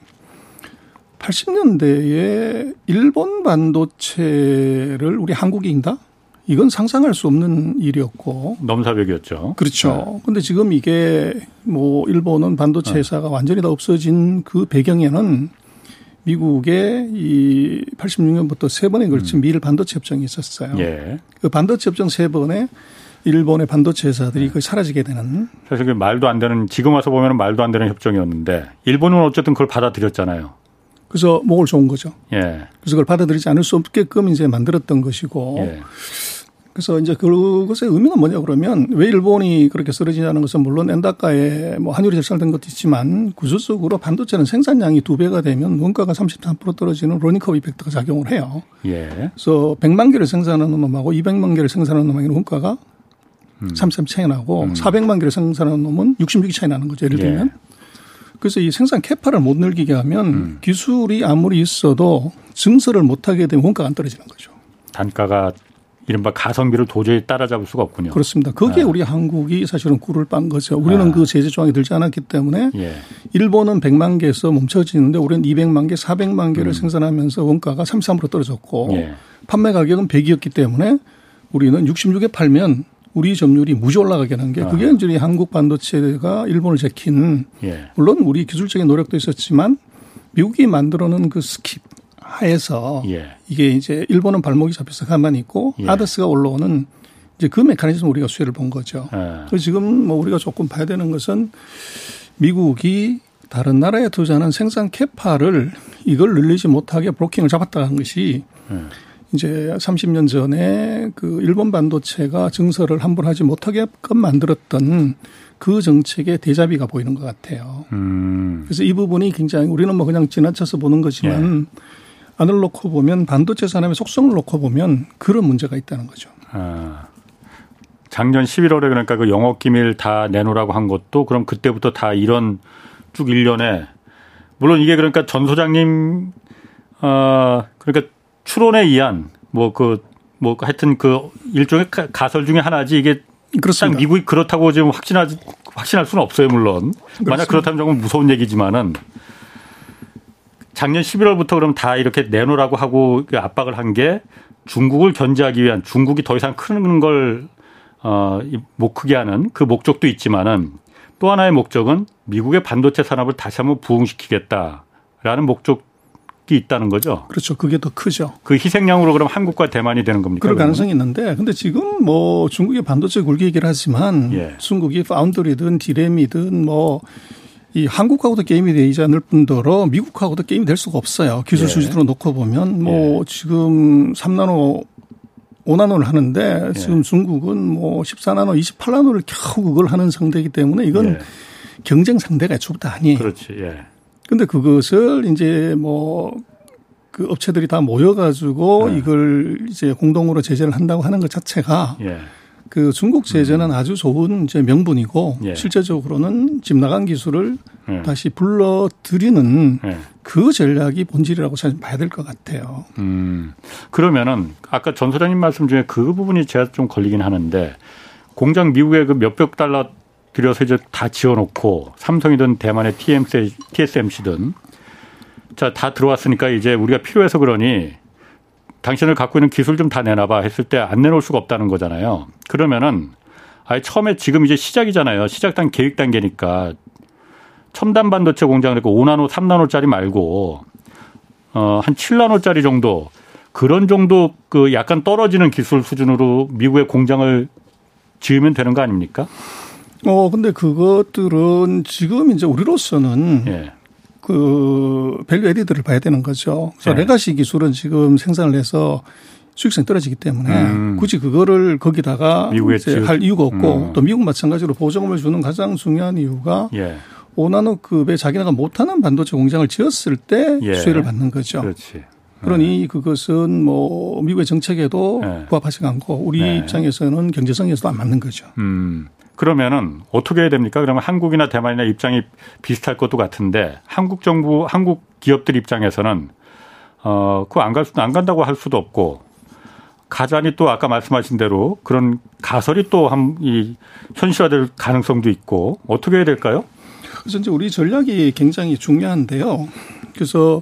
Speaker 3: 80년대에 일본 반도체를 우리 한국이 인다? 이건 상상할 수 없는 일이었고.
Speaker 1: 넘사벽이었죠.
Speaker 3: 그렇죠. 네. 근데 지금 이게 뭐 일본은 반도체 네. 회사가 네. 완전히 다 없어진 그 배경에는 미국의 이 86년부터 세 번에 걸친 음. 미일 반도체 협정이 있었어요. 예. 그 반도체 협정 세 번에 일본의 반도체 회사들이 거의 사라지게 되는.
Speaker 1: 사실 그 말도 안 되는 지금 와서 보면 말도 안 되는 협정이었는데 일본은 어쨌든 그걸 받아들였잖아요.
Speaker 3: 그래서 목을 좋은 거죠. 예. 그래서 그걸 받아들이지 않을 수 없게끔 이제 만들었던 것이고. 예. 그래서 이제 그것의 의미는 뭐냐 그러면 왜 일본이 그렇게 쓰러지냐는 것은 물론 엔다카에 뭐 환율이 절상된 것도 있지만 구조적으로 반도체는 생산량이 두 배가 되면 원가가 33% 떨어지는 로니커브 이펙트가 작용을 해요. 예. 그래서 100만 개를 생산하는 놈하고 200만 개를 생산하는 놈하고는 원가가 음. 33 차이 나고 음. 400만 개를 생산하는 놈은 66이 차이 나는 거죠. 예를 예. 들면. 예. 그래서 이 생산 캐파를 못 늘리게 하면 음. 기술이 아무리 있어도 증설을 못 하게 되면 원가가 안 떨어지는 거죠.
Speaker 1: 단가가 이른바 가성비를 도저히 따라잡을 수가 없군요.
Speaker 3: 그렇습니다. 거기에 네. 우리 한국이 사실은 꿀을 빤 거죠. 우리는 네. 그 제재 조항이 들지 않았기 때문에 예. 일본은 100만 개에서 멈춰지는데 우리는 200만 개, 400만 개를 음. 생산하면서 원가가 33% 떨어졌고 예. 판매 가격은 100이었기 때문에 우리는 66에 팔면 우리 점유율이 무지 올라가게 하는 게 그게 아. 이제 한국 반도체가 일본을 제낀 예. 물론 우리 기술적인 노력도 있었지만 미국이 만들어놓은 그 scheme 하에서 예. 이게 이제 일본은 발목이 잡혀서 가만히 있고 예. others가 올라오는 이제 그 메커니즘 우리가 수혜를 본 거죠. 예. 그래서 지금 뭐 우리가 조금 봐야 되는 것은 미국이 다른 나라에 투자하는 생산 capa를 이걸 늘리지 못하게 브로킹을 잡았다는 것이 예. 이제 30년 전에 그 일본 반도체가 증설을 함부로 하지 못하게끔 만들었던 그 정책의 대자비가 보이는 것 같아요. 음. 그래서 이 부분이 굉장히 우리는 뭐 그냥 지나쳐서 보는 거지만 예. 안을 놓고 보면 반도체 산업의 속성을 놓고 보면 그런 문제가 있다는 거죠. 아.
Speaker 1: 작년 11월에 그러니까 그 영업 기밀 다 내놓으라고 한 것도 그럼 그때부터 다 이런 쭉 1년에 물론 이게 그러니까 전 소장님 어 그러니까 추론에 의한 뭐 그뭐 뭐 하여튼 그 일종의 가설 중에 하나지 이게 그렇습니다. 미국이 그렇다고 지금 확신하지 확신할 수는 없어요 물론 그렇습니다. 만약 그렇다면 조금 무서운 얘기지만은 작년 11월부터 그럼 다 이렇게 내놓으라고 하고 그 압박을 한 게 중국을 견제하기 위한 중국이 더 이상 크는 걸 어, 못 크게 하는 그 목적도 있지만은 또 하나의 목적은 미국의 반도체 산업을 다시 한번 부흥시키겠다라는 목적이 있다는 거죠.
Speaker 3: 그렇죠. 그게 더 크죠.
Speaker 1: 그 희생양으로 그럼 한국과 대만이 되는 겁니까?
Speaker 3: 그럴 가능성이 있는데 근데 지금 뭐 중국의 반도체 굴기 얘기를 하지만 예. 중국이 파운드리든 디램이든 뭐 이 한국하고도 게임이 되지 않을 뿐더러 미국하고도 게임이 될 수가 없어요. 기술 예. 수준으로 놓고 보면 뭐 예. 지금 3나노 5나노를 하는데 예. 지금 중국은 뭐 14나노, 28나노를 겨우 그걸 하는 상대이기 때문에 이건 예. 경쟁 상대가 애초부터 아니에요.
Speaker 1: 그렇지. 예.
Speaker 3: 근데 그것을 이제 뭐 그 업체들이 다 모여가지고 예. 이걸 이제 공동으로 제재를 한다고 하는 것 자체가 예. 그 중국 제재는 음. 아주 좋은 이제 명분이고 예. 실제적으로는 집 나간 기술을 예. 다시 불러들이는 예. 그 전략이 본질이라고 저는 봐야 될 것 같아요.
Speaker 1: 음. 그러면은 아까 전 소장님 말씀 중에 그 부분이 제가 좀 걸리긴 하는데 공장 미국에 그 몇백 달러 들여서 이제 다 지어놓고 삼성이든 대만의 TMC, TSMC든 자 다 들어왔으니까 이제 우리가 필요해서 그러니 당신을 갖고 있는 기술 좀 다 내놔봐 했을 때 안 내놓을 수가 없다는 거잖아요. 그러면은 아예 처음에 지금 이제 시작이잖아요. 시작 단 계획 단계니까 첨단 반도체 공장을 그 5나노, 3나노짜리 말고 어한 7나노짜리 정도 그런 정도 그 약간 떨어지는 기술 수준으로 미국의 공장을 지으면 되는 거 아닙니까?
Speaker 3: 어 근데 그것들은 지금 이제 우리로서는 예. 그 value added를 봐야 되는 거죠. 그래서 네. legacy 기술은 지금 생산을 해서 수익성이 떨어지기 때문에 음. 굳이 그거를 거기다가 이제 할 이유가 없고 음. 또 미국 마찬가지로 보조금을 주는 가장 중요한 이유가 예. 5나노급의 자기네가 못하는 반도체 공장을 지었을 때 예. 수혜를 받는 거죠. 그렇지. 그러니 음. 그것은 뭐 미국의 정책에도 네. 부합하지 않고 우리 네. 입장에서는 경제성에서도 안 맞는 거죠. 음.
Speaker 1: 그러면은 어떻게 해야 됩니까? 그러면 한국이나 대만이나 입장이 비슷할 것도 같은데 한국 정부, 한국 기업들 입장에서는 어, 그거 안 갈 수도 안 간다고 할 수도 없고 가자니 또 아까 말씀하신 대로 그런 가설이 또 한 이 현실화될 가능성도 있고 어떻게 해야 될까요?
Speaker 3: 그래서 이제 우리 전략이 굉장히 중요한데요. 그래서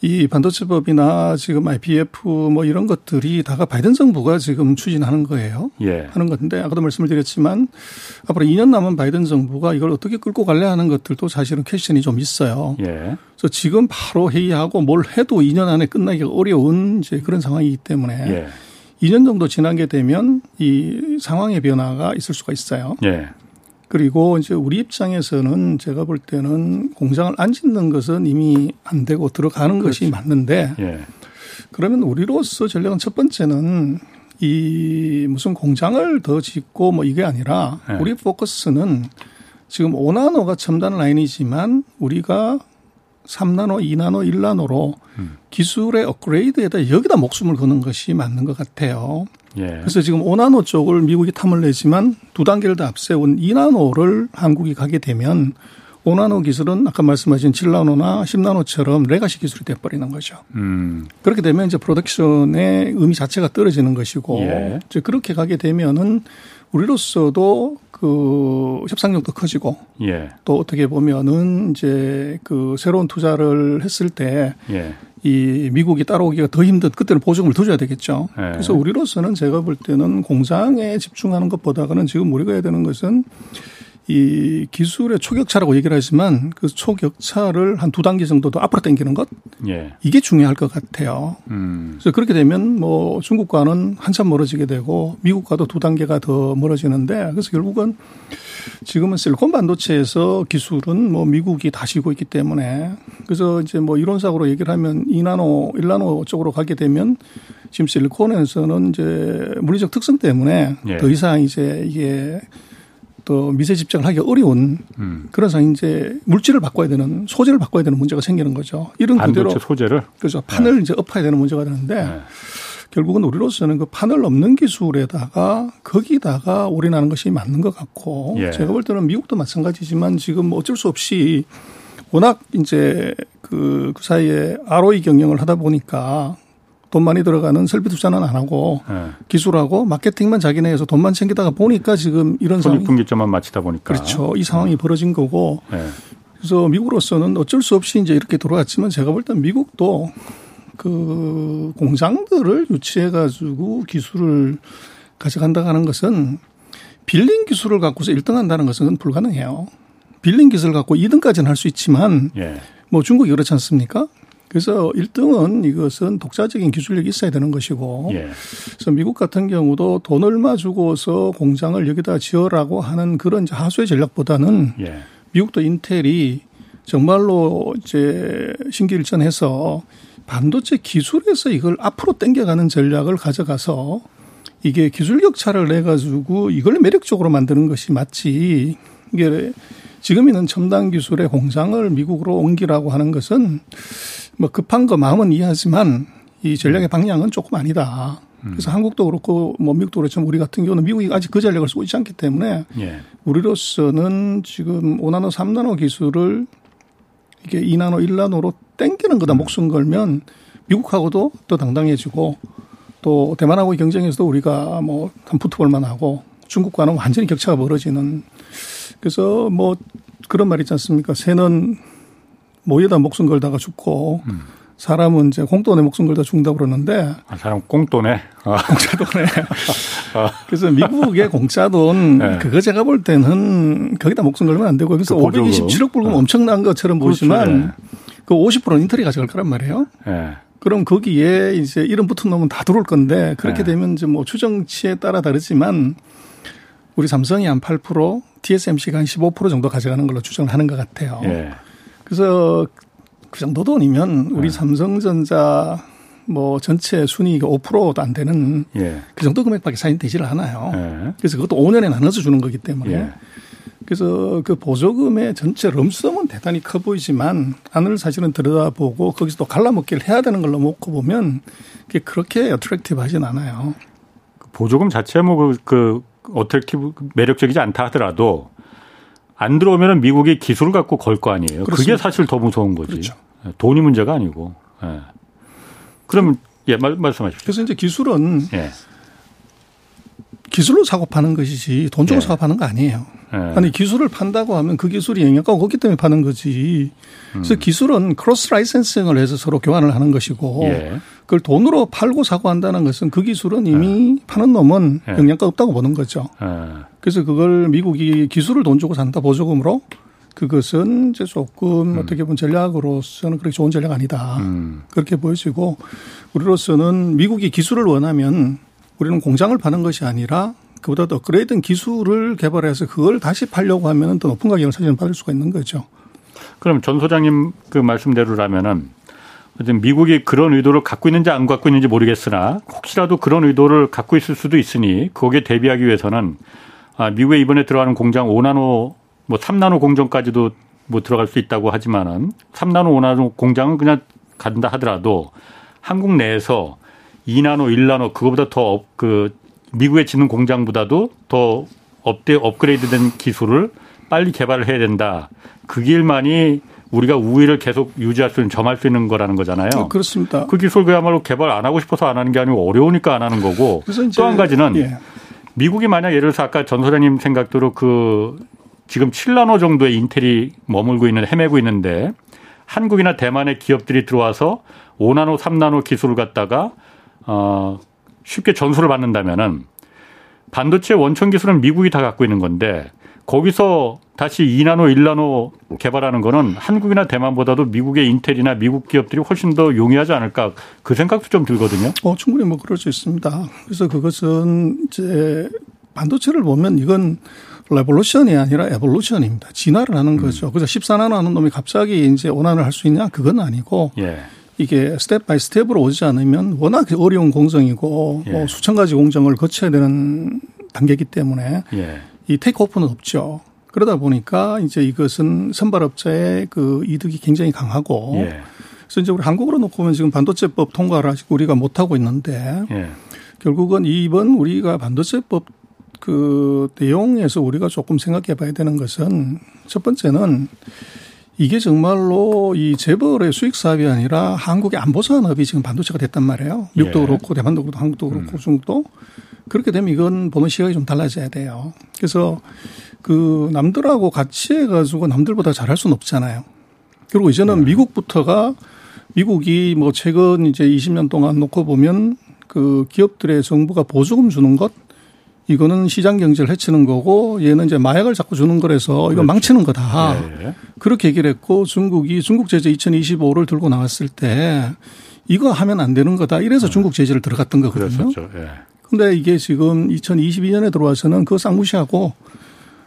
Speaker 3: 이 반도체법이나 지금 IPF 뭐 이런 것들이 다가 바이든 정부가 지금 추진하는 거예요. 예. 하는 건데 아까도 말씀을 드렸지만 앞으로 2년 남은 바이든 정부가 이걸 어떻게 끌고 갈래 하는 것들도 사실은 퀘션이 좀 있어요. 예. 그래서 지금 바로 회의하고 뭘 해도 2년 안에 끝나기 어려운 이제 그런 상황이기 때문에 예. 2년 정도 지나게 되면 이 상황의 변화가 있을 수가 있어요. 예. 그리고 이제 우리 입장에서는 제가 볼 때는 공장을 안 짓는 것은 이미 안 되고 들어가는 그렇지. 것이 맞는데 예. 그러면 우리로서 전략은 첫 번째는 이 무슨 공장을 더 짓고 뭐 이게 아니라 예. 우리 포커스는 지금 5나노가 첨단 라인이지만 우리가 3나노, 2나노, 1나노로 음. 기술의 업그레이드에다 여기다 목숨을 거는 것이 맞는 것 같아요. 예. 그래서 지금 5나노 쪽을 미국이 탐을 내지만 두 단계를 더 앞세운 2나노를 한국이 가게 되면 5나노 기술은 아까 말씀하신 7나노나 10나노처럼 레가시 기술이 돼버리는 거죠. 음. 그렇게 되면 이제 프로덕션의 의미 자체가 떨어지는 것이고 예. 이제 그렇게 가게 되면은 우리로서도 그 협상력도 커지고 예. 또 어떻게 보면은 이제 그 새로운 투자를 했을 때 예. 이 미국이 따라오기가 더 힘든 그때는 보조금을 더 줘야 되겠죠. 네. 그래서 우리로서는 제가 볼 때는 공장에 집중하는 것보다는 지금 우리가 해야 되는 것은 이 기술의 초격차라고 얘기를 하지만 그 초격차를 한 두 단계 정도 더 앞으로 당기는 것 예. 이게 중요할 것 같아요. 음. 그래서 그렇게 되면 뭐 중국과는 한참 멀어지게 되고 미국과도 두 단계가 더 멀어지는데 그래서 결국은 지금은 실리콘 반도체에서 기술은 뭐 미국이 다시고 있기 때문에 그래서 이제 뭐 이론상으로 얘기를 하면 2나노, 1나노 쪽으로 가게 되면 지금 실리콘에서는 이제 물리적 특성 때문에 예. 더 이상 이제 이게 또 미세 집착을 하기 어려운 음. 그런 상 이제 물질을 바꿔야 되는 소재를 바꿔야 되는 문제가 생기는 거죠. 이런 그대로
Speaker 1: 소재를
Speaker 3: 그렇죠. 판을 네. 이제 엎어야 되는 문제가 되는데 네. 결국은 우리로서는 그 판을 넘는 기술에다가 거기다가 올인하는 것이 맞는 것 같고 예. 제가 볼 때는 미국도 마찬가지지만 지금 뭐 어쩔 수 없이 워낙 이제 그, 그 사이에 ROE 경영을 하다 보니까 돈 많이 들어가는 설비 투자는 안 하고 네. 기술하고 마케팅만 자기네에서 돈만 챙기다가 보니까 지금 이런
Speaker 1: 상황이 분기점만 맞추다 보니까
Speaker 3: 그렇죠. 이 상황이 벌어진 거고 네. 그래서 미국으로서는 어쩔 수 없이 이제 이렇게 돌아갔지만 제가 볼 땐 미국도 그 공장들을 유치해 가지고 기술을 가져간다 하는 것은 빌린 기술을 갖고서 1등 한다는 것은 불가능해요. 빌린 기술을 갖고 2등까지는 할 수 있지만 예. 뭐 중국이 그렇지 않습니까? 그래서 1등은 이것은 독자적인 기술력이 있어야 되는 것이고 예. 그래서 미국 같은 경우도 돈 얼마 주고서 공장을 여기다 지어라고 하는 그런 하수의 전략보다는 예. 미국도 인텔이 정말로 이제 신기일전해서 반도체 기술에서 이걸 앞으로 땡겨가는 전략을 가져가서 이게 기술 격차를 내 가지고 이걸 매력적으로 만드는 것이 맞지. 이게 지금 있는 첨단 기술의 공장을 미국으로 옮기라고 하는 것은 뭐 급한 거 마음은 이해하지만 이 전략의 방향은 조금 아니다. 그래서 음. 한국도 그렇고 뭐 미국도 그렇지만 우리 같은 경우는 미국이 아직 그 전략을 쓰고 있지 않기 때문에 예. 우리로서는 지금 5나노, 3나노 기술을 이게 2나노, 1나노로 땡기는 거다 목숨 걸면 미국하고도 더 당당해지고 또 대만하고의 경쟁에서도 우리가 뭐 한 푸트볼만 하고 중국과는 완전히 격차가 벌어지는 그래서 뭐 그런 말 있지 않습니까? 새는 모여다 목숨 걸다가 죽고 음. 사람은 이제 공돈에 목숨 걸다 죽는다고 그러는데.
Speaker 1: 아, 사람 공돈에?
Speaker 3: 아. 공짜돈에. 아. 그래서 미국의 공짜돈, 네. 그거 제가 볼 때는 거기다 목숨 걸면 안 되고, 그래서 그 527억 불금 어. 엄청난 것처럼 그렇죠. 보이지만 네. 그 50%는 인터리 가져갈 거란 말이에요. 네. 그럼 거기에 이제 이름 붙은 놈은 다 들어올 건데 그렇게 네. 되면 이제 뭐 추정치에 따라 다르지만 우리 삼성이 한 8%, TSMC가 한 15% 정도 가져가는 걸로 추정을 하는 것 같아요. 예. 그래서 그 정도 돈이면 우리 네. 삼성전자 뭐 전체 순이익이 5%도 안 되는 예. 그 정도 금액밖에 사인 되지를 않아요. 예. 그래서 그것도 5년에 나눠서 주는 거기 때문에 예. 그래서 그 보조금의 전체 럼썸은 대단히 커 보이지만 안을 사실은 들여다보고 거기서 또 갈라먹기를 해야 되는 걸로 놓고 보면 그게 그렇게 어트랙티브 하진 않아요.
Speaker 1: 그 보조금 자체 뭐그 그 attractive 매력적이지 않다 하더라도 안 들어오면 미국이 기술을 갖고 걸 거 아니에요. 그렇습니다. 그게 사실 더 무서운 거지. 그렇죠. 예, 돈이 문제가 아니고. 예. 그러면 예, 말, 말씀하십시오.
Speaker 3: 그래서 이제 기술은 예. 기술로 사고 파는 것이지 돈 주고 예. 사고 파는 거 아니에요. 예. 아니 기술을 판다고 하면 그 기술이 영양가가 없기 때문에 파는 거지. 그래서 음. 기술은 cross licensing을 해서 서로 교환을 하는 것이고 예. 그걸 돈으로 팔고 사고 한다는 것은 그 기술은 이미 예. 파는 놈은 예. 영양가 없다고 보는 거죠. 예. 그래서 그걸 미국이 기술을 돈 주고 산다 보조금으로 그것은 이제 조금 음. 어떻게 보면 전략으로서는 그렇게 좋은 전략 아니다. 음. 그렇게 보여지고 우리로서는 미국이 기술을 원하면 우리는 공장을 파는 것이 아니라 그보다 더 업그레이드된 기술을 개발해서 그걸 다시 팔려고 하면 더 높은 가격을 사실은 받을 수가 있는 거죠.
Speaker 1: 그럼 전 소장님 그 말씀대로라면은 미국이 그런 의도를 갖고 있는지 안 갖고 있는지 모르겠으나 혹시라도 그런 의도를 갖고 있을 수도 있으니 거기에 대비하기 위해서는 아, 미국에 이번에 들어가는 공장 5나노 뭐 3나노 공정까지도 뭐 들어갈 수 있다고 하지만은 3나노 5나노 공장은 그냥 간다 하더라도 한국 내에서 2나노 1나노 그거보다 더 그 미국에 짓는 공장보다도 더 업데 업그레이드된 기술을 빨리 개발을 해야 된다. 그 길만이 우리가 우위를 계속 유지할 수 있는 점할 수 있는 거라는 거잖아요.
Speaker 3: 어, 그렇습니다.
Speaker 1: 그 기술 그야말로 개발 안 하고 싶어서 안 하는 게 아니고 어려우니까 안 하는 거고 또 한 가지는 예. 미국이 만약 예를 들어서 아까 전 소장님 생각대로 그 지금 7나노 정도의 인텔이 머물고 있는 헤매고 있는데 한국이나 대만의 기업들이 들어와서 5나노, 3나노 기술을 갖다가 어 쉽게 전수를 받는다면은 반도체 원천 기술은 미국이 다 갖고 있는 건데 거기서 다시 2나노, 1나노 개발하는 거는 한국이나 대만보다도 미국의 인텔이나 미국 기업들이 훨씬 더 용이하지 않을까 그 생각도 좀 들거든요.
Speaker 3: 어, 충분히 뭐 그럴 수 있습니다. 그래서 그것은 이제 반도체를 보면 이건 revolution이 아니라 evolution입니다. 진화를 하는 음. 거죠. 그래서 14나노 하는 놈이 갑자기 이제 one나노를 할 수 있냐? 그건 아니고 예. 이게 step by step으로 오지 않으면 워낙 어려운 공정이고 예. 뭐 수천 가지 공정을 거쳐야 되는 단계이기 때문에 예. 이 takeoff는 없죠. 그러다 보니까 이제 이것은 선발업자의 그 이득이 굉장히 강하고 예. 그래서 이제 우리 한국으로 놓고 보면 지금 반도체법 통과를 아직 우리가 못 하고 있는데 예. 결국은 이번 우리가 반도체법 그 내용에서 우리가 조금 생각해 봐야 되는 것은 첫 번째는 이게 정말로 이 재벌의 수익 사업이 아니라 한국의 안보 산업이 지금 반도체가 됐단 말이에요. 미국도 예. 그렇고 대만도 그렇고 한국도 그렇고 음. 중국도 그렇게 되면 이건 보는 시각이 좀 달라져야 돼요. 그래서 그 남들하고 같이 해가지고 남들보다 잘할 수는 없잖아요. 그리고 이제는 네. 미국부터가 미국이 뭐 최근 이제 20년 동안 놓고 보면 그 기업들의 정부가 보조금 주는 것 이거는 시장 경제를 해치는 거고 얘는 이제 마약을 자꾸 주는 거라서 이거 그렇죠. 망치는 거다. 네. 그렇게 얘기를 했고 중국이 중국 제재 2025를 들고 나왔을 때 이거 하면 안 되는 거다. 이래서 네. 중국 제재를 들어갔던 거거든요. 그렇죠. 네. 근데 이게 지금 2022년에 들어와서는 그거 쌍무시하고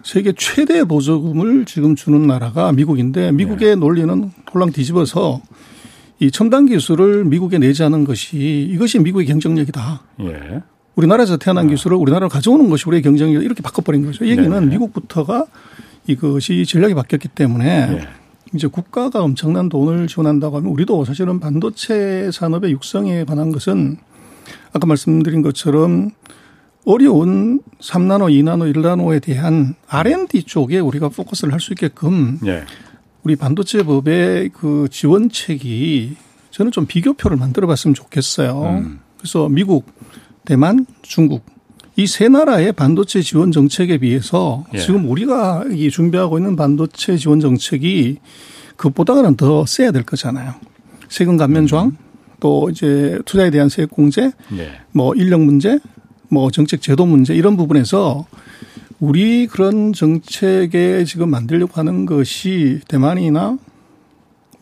Speaker 3: 세계 최대 보조금을 지금 주는 나라가 미국인데 미국의 네. 논리는 홀랑 뒤집어서 이 첨단 기술을 미국에 내지 않은 것이 이것이 미국의 경쟁력이다. 예. 우리나라에서 태어난 네. 기술을 우리나라로 가져오는 것이 우리의 경쟁력 이렇게 바꿔버린 거죠. 이 얘기는 네. 미국부터가 이것이 전략이 바뀌었기 때문에 네. 이제 국가가 엄청난 돈을 지원한다고 하면 우리도 사실은 반도체 산업의 육성에 관한 것은 아까 말씀드린 것처럼 어려운 3나노, 2나노, 1나노에 대한 R&D 쪽에 우리가 포커스를 할 수 있게끔 네. 우리 반도체 법의 그 지원책이 저는 좀 비교표를 만들어 봤으면 좋겠어요. 음. 그래서 미국, 대만, 중국 이 세 나라의 반도체 지원 정책에 비해서 예. 지금 우리가 이 준비하고 있는 반도체 지원 정책이 그것보다는 더 세야 될 거잖아요. 세금 감면 조항, 음. 또 이제 투자에 대한 세액 공제, 예. 뭐 인력 문제, 뭐 정책 제도 문제 이런 부분에서 우리 그런 정책에 지금 만들려고 하는 것이 대만이나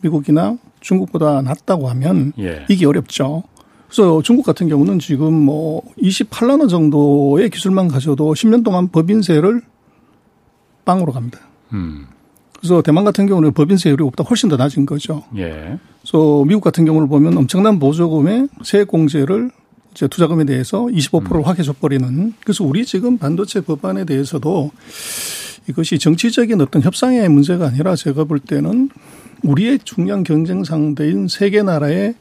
Speaker 3: 미국이나 중국보다 낫다고 하면 예. 이게 어렵죠. 그래서 중국 같은 경우는 지금 뭐 28만 원 정도의 기술만 가져도 10년 동안 법인세를 빵으로 갑니다. 음. 그래서 대만 같은 경우는 법인세율이 보다 훨씬 더 낮은 거죠. 예. 그래서 미국 같은 경우를 보면 엄청난 보조금의 세액 공제를 이제 투자금에 대해서 25%를 음. 확 해줘버리는 그래서 우리 지금 반도체 법안에 대해서도 이것이 정치적인 어떤 협상의 문제가 아니라 제가 볼 때는 우리의 중요한 경쟁 상대인 세계 나라의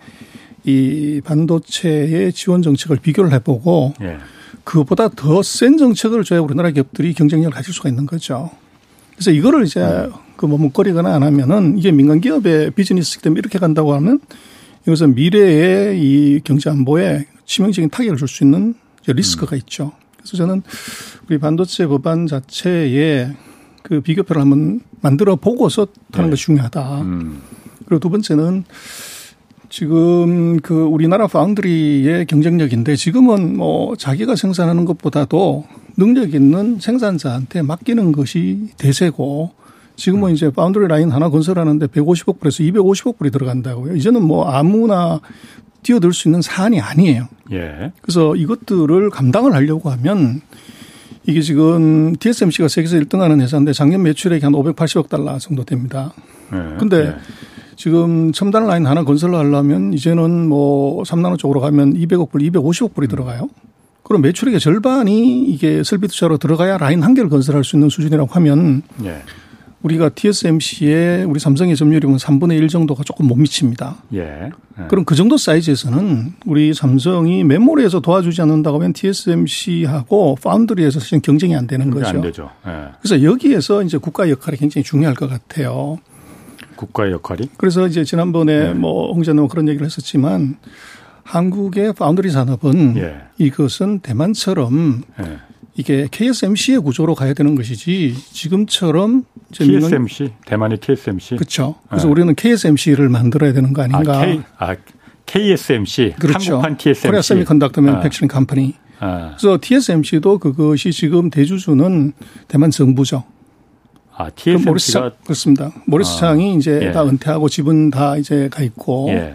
Speaker 3: 이 반도체의 지원 정책을 비교를 해보고 예. 그것보다 더 센 정책을 줘야 우리나라 기업들이 경쟁력을 가질 수가 있는 거죠. 그래서 이거를 이제 음. 그 머뭇거리거나 안 하면은 이게 민간 기업의 비즈니스기 때문에 이렇게 간다고 하면 이것은 미래의 이 경제 안보에 치명적인 타격을 줄 수 있는 리스크가 음. 있죠. 그래서 저는 우리 반도체 법안 자체에 그 비교표를 한번 만들어 보고서 하는 네. 것이 중요하다. 음. 그리고 두 번째는 지금 그 우리나라 파운드리의 경쟁력인데 지금은 뭐 자기가 생산하는 것보다도 능력 있는 생산자한테 맡기는 것이 대세고 지금은 음. 이제 파운드리 라인 하나 건설하는데 150억 불에서 250억 불이 들어간다고요. 이제는 뭐 아무나 뛰어들 수 있는 사안이 아니에요. 예. 그래서 이것들을 감당을 하려고 하면 이게 지금 TSMC가 세계에서 1등하는 회사인데 작년 매출액이 한 580억 달러 정도 됩니다. 예. 근데 예. 지금 첨단 라인 하나 건설을 하려면 이제는 뭐 3나노 쪽으로 가면 200억 불, 250억 불이 들어가요. 그럼 매출액의 절반이 이게 설비 투자로 들어가야 라인 한 개를 건설할 수 있는 수준이라고 하면 예. 우리가 TSMC에 우리 삼성의 점유율이 3분의 1 정도가 조금 못 미칩니다. 예. 예. 그럼 그 정도 사이즈에서는 우리 삼성이 메모리에서 도와주지 않는다고 하면 TSMC하고 파운드리에서 사실 경쟁이 안 되는 거죠. 안 되죠. 예. 그래서 여기에서 이제 국가 역할이 굉장히 중요할 것 같아요.
Speaker 1: 국가의 역할이?
Speaker 3: 그래서 이제 지난번에 네. 뭐 홍자는 그런 얘기를 했었지만 한국의 파운드리 산업은 예. 이것은 대만처럼 예. 이게 KSMC의 구조로 가야 되는 것이지 지금처럼
Speaker 1: TSMC 대만의 TSMC
Speaker 3: 그렇죠. 그래서 네. 우리는 KSMC를 만들어야 되는 거 아닌가?
Speaker 1: 아, K, 아 KSMC
Speaker 3: 그렇죠.
Speaker 1: 한국판 TSMC
Speaker 3: Korea Semiconductor Manufacturing Company. 그래서 TSMC도 그것이 지금 대주주는 대만 정부죠.
Speaker 1: 아, TSMC가 그 모리스
Speaker 3: 창, 그렇습니다. 모리스 아, 창이 이제 예. 다 은퇴하고 지분 다 이제 가 있고. 예.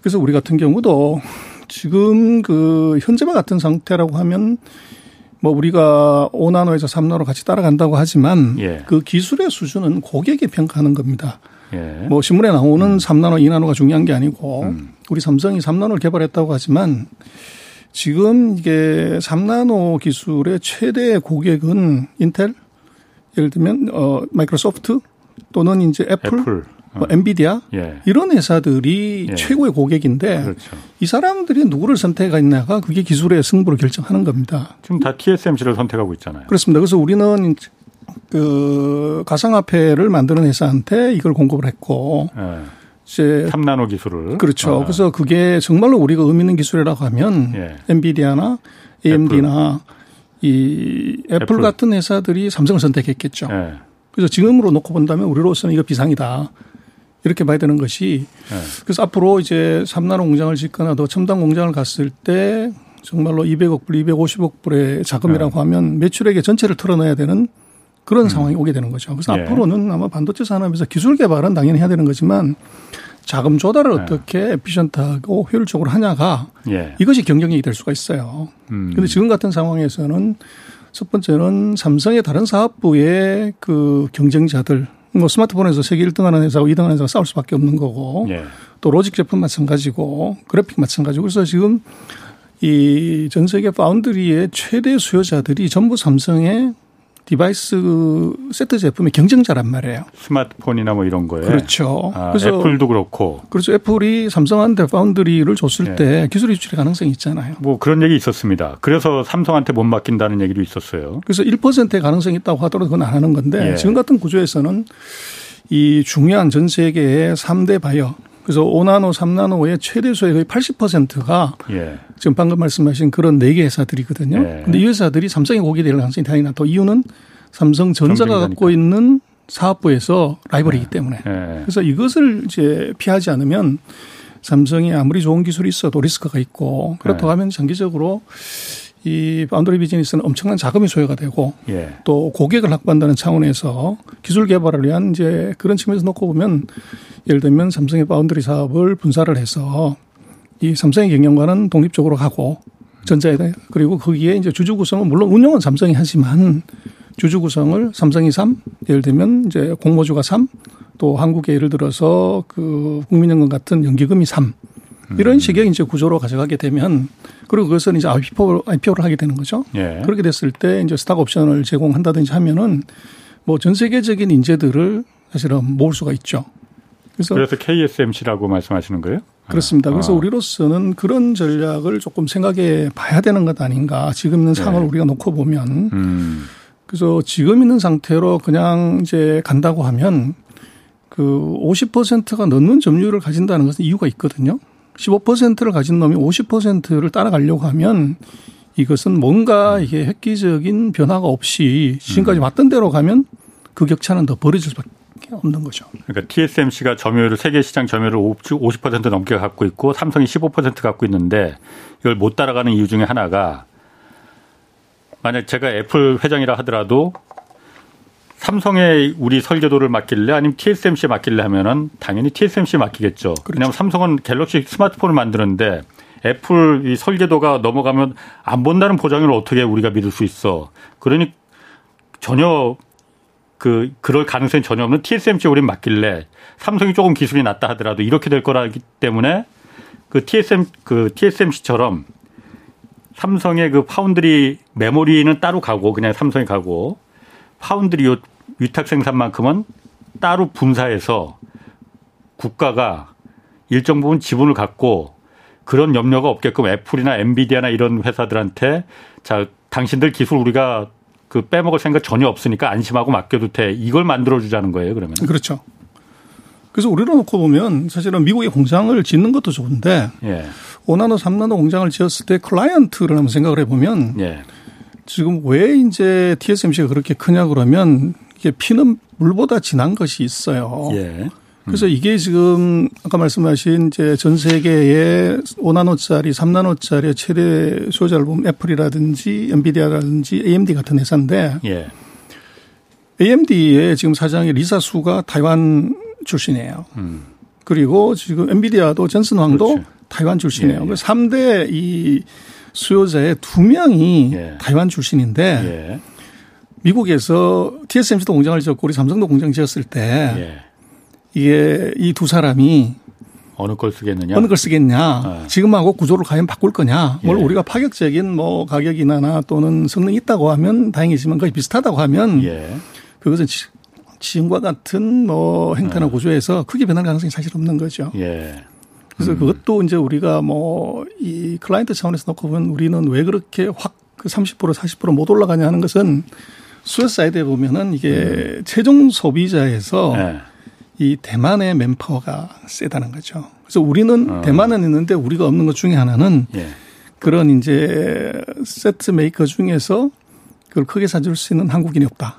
Speaker 3: 그래서 우리 같은 경우도 지금 그 현재와 같은 상태라고 하면 뭐 우리가 5나노에서 3나노 같이 따라간다고 하지만 예. 그 기술의 수준은 고객이 평가하는 겁니다. 예. 뭐 신문에 나오는 음. 3나노, 2나노가 중요한 게 아니고 음. 우리 삼성이 3나노를 개발했다고 하지만 지금 이게 3나노 기술의 최대 고객은 인텔 예를 들면 어 마이크로소프트 또는 이제 애플, 애플. 뭐 어. 엔비디아 예. 이런 회사들이 예. 최고의 고객인데 그렇죠. 이 사람들이 누구를 선택했냐가 그게 기술의 승부를 결정하는 겁니다.
Speaker 1: 지금 다 TSMC를 선택하고 있잖아요.
Speaker 3: 그렇습니다. 그래서 우리는 그 가상화폐를 만드는 회사한테 이걸 공급을 했고 예.
Speaker 1: 이제 3나노 기술을
Speaker 3: 그렇죠. 아. 그래서 그게 정말로 우리가 의미 있는 기술이라고 하면 예. 엔비디아나 AMD나 애플. 이 애플, 애플, 같은 회사들이 삼성을 선택했겠죠. 예. 그래서 지금으로 놓고 본다면 우리로서는 이거 비상이다. 이렇게 봐야 되는 것이 예. 그래서 앞으로 이제 3나노 공장을 짓거나 더 첨단 공장을 갔을 때 정말로 200억 불, 250억 불의 자금이라고 예. 하면 매출액의 전체를 털어놔야 되는 그런 음. 상황이 오게 되는 거죠. 그래서 예. 앞으로는 아마 반도체 산업에서 기술 개발은 당연히 해야 되는 거지만 자금 조달을 네. 어떻게 에피션트하고 효율적으로 하냐가 예. 이것이 경쟁력이 될 수가 있어요. 그런데 음. 지금 같은 상황에서는 첫 번째는 삼성의 다른 사업부의 그 경쟁자들 뭐 스마트폰에서 세계 1등하는 회사하고 2등하는 회사가 싸울 수밖에 없는 거고 예. 또 logic 제품 마찬가지고 그래픽 마찬가지고 그래서 지금 이 전 세계 파운드리의 최대 수요자들이 전부 삼성의 device 세트 제품의 경쟁자란 말이에요.
Speaker 1: 스마트폰이나 뭐 이런 거에.
Speaker 3: 그렇죠.
Speaker 1: 아, 그래서 애플도 그렇고.
Speaker 3: 그렇죠. 애플이 삼성한테 파운드리를 줬을 네. 때 기술 유출의 가능성이 있잖아요.
Speaker 1: 뭐 그런 얘기 있었습니다. 그래서 삼성한테 못 맡긴다는 얘기도 있었어요.
Speaker 3: 그래서 1%의 가능성이 있다고 하더라도 그건 안 하는 건데 예. 지금 같은 구조에서는 이 중요한 전 세계의 3대 바이어 그래서 5나노, 3나노의 최대수의 거의 80%가 예. 지금 방금 말씀하신 그런 네 개 회사들이거든요. 예. 근데 이 회사들이 삼성의 고객이 될 가능성이 대단히 낮다. 이유는 삼성전자가 갖고 있는 사업부에서 라이벌이기 예. 때문에. 예. 그래서 이것을 이제 피하지 않으면 삼성이 아무리 좋은 기술이 있어도 리스크가 있고 그렇다고 예. 하면 장기적으로 이 파운드리 비즈니스는 엄청난 자금이 소요가 되고 예. 또 고객을 확보한다는 차원에서 기술 개발을 위한 이제 그런 측면에서 놓고 보면 예를 들면 삼성의 파운드리 사업을 분사를 해서 이 삼성의 경영과는 독립적으로 가고 전자에 그리고 거기에 이제 주주 구성은 물론 운영은 삼성이 하지만 주주 구성을 삼성이 3, 예를 들면 이제 공모주가 3, 또 한국에 예를 들어서 그 국민연금 같은 연기금이 3 이런 음. 식의 이제 구조로 가져가게 되면 그리고 그것은 이제 IPO, IPO를 하게 되는 거죠. 예. 그렇게 됐을 때 이제 스탁 옵션을 제공한다든지 하면은 뭐 전 세계적인 인재들을 사실은 모을 수가 있죠.
Speaker 1: 그래서, 그래서 KSMC라고 말씀하시는 거예요?
Speaker 3: 그렇습니다. 그래서 아. 우리로서는 그런 전략을 조금 생각해 봐야 되는 것 아닌가. 지금 있는 상황을 네. 우리가 놓고 보면. 음. 그래서 지금 있는 상태로 그냥 이제 간다고 하면 그 50%가 넘는 점유율을 가진다는 것은 이유가 있거든요. 15%를 가진 놈이 50%를 따라가려고 하면 이것은 뭔가 이게 획기적인 변화가 없이 지금까지 음. 왔던 대로 가면 그 격차는 더 벌어질 수밖에 없는 거죠.
Speaker 1: 그러니까 TSMC가 점유율을 세계 시장 점유율을 50% 넘게 갖고 있고 삼성이 15% 갖고 있는데 이걸 못 따라가는 이유 중에 하나가 만약 제가 애플 회장이라 하더라도 삼성에 우리 설계도를 맡길래 아니면 TSMC에 맡길래 하면은 당연히 TSMC에 맡기겠죠. 그렇죠. 왜냐하면 삼성은 갤럭시 스마트폰을 만드는데 애플 이 설계도가 넘어가면 안 본다는 보장을 어떻게 우리가 믿을 수 있어. 그러니 전혀 그 그럴 가능성이 전혀 없는 TSMC에 우리 맡길래 삼성이 조금 기술이 낮다 하더라도 이렇게 될 거라기 때문에 그 TSM 그 TSMC처럼 삼성의 그 파운드리 메모리는 따로 가고 그냥 삼성이 가고 파운드리 요 위탁 생산만큼은 따로 분사해서 국가가 일정 부분 지분을 갖고 그런 염려가 없게끔 애플이나 엔비디아나 이런 회사들한테 자 당신들 기술 우리가 그 빼먹을 생각 전혀 없으니까 안심하고 맡겨도 돼 이걸 만들어 주자는 거예요 그러면
Speaker 3: 그렇죠. 그래서 우리로 놓고 보면 사실은 미국의 공장을 짓는 것도 좋은데 예. 5나노, 3나노 공장을 지었을 때 클라이언트를 한번 생각을 해보면 예. 지금 왜 이제 TSMC가 그렇게 크냐 그러면 이게 피는 물보다 진한 것이 있어요. 예. 음. 그래서 이게 지금 아까 말씀하신 이제 전 세계의 5나노짜리, 3나노짜리 최대 소유자를 보면 애플이라든지 엔비디아라든지 AMD 같은 회사인데 예. AMD의 지금 사장의 리사 수가 타이완 출신이에요. 음. 그리고 지금 엔비디아도 전슨 황도 그렇지. 타이완 출신이에요. 예, 예. 그래서 3대 이 수요자의 두 명이 예. 타이완 출신인데 예. 미국에서 TSMC도 공장을 지었고 우리 삼성도 공장 지었을 때 예. 이게 이 두 사람이
Speaker 1: 어느 걸 쓰겠느냐?
Speaker 3: 어느 걸 쓰겠냐? 네. 지금하고 구조를 과연 바꿀 거냐? 뭘 예. 우리가 파격적인 뭐 가격이나 또는 성능이 있다고 하면 다행이지만 거의 비슷하다고 하면 예. 그것은 지금과 같은 뭐 행태나 네. 구조에서 크게 변할 가능성이 사실 없는 거죠. 예. 그래서 음. 그것도 이제 우리가 뭐 이 클라이언트 차원에서 놓고 보면 우리는 왜 그렇게 확 그 30% 40%못 올라가냐 하는 것은 수요 사이드에 보면은 이게 음. 최종 소비자에서 네. 이 대만의 맨파워가 세다는 거죠. 그래서 우리는 어. 대만은 있는데 우리가 없는 것 중에 하나는 예. 그런 이제 세트 메이커 중에서 그걸 크게 사줄 수 있는 한국인이 없다.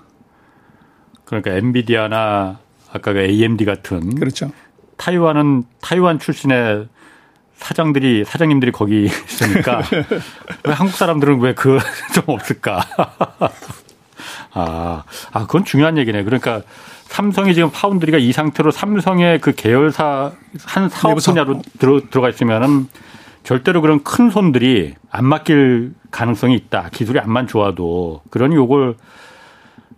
Speaker 1: 그러니까 엔비디아나 아까 그 AMD 같은
Speaker 3: 그렇죠.
Speaker 1: 타이완은 타이완 출신의 사장들이 사장님들이 거기 있으니까 왜 한국 사람들은 왜 그 좀 없을까? 아, 아 그건 중요한 얘기네. 그러니까 삼성이 지금 파운드리가 이 상태로 삼성의 그 계열사 한 사업 분야로 들어, 들어가 있으면은 절대로 그런 큰 손들이 안 맡길 가능성이 있다. 기술이 안만 좋아도. 그러니 요걸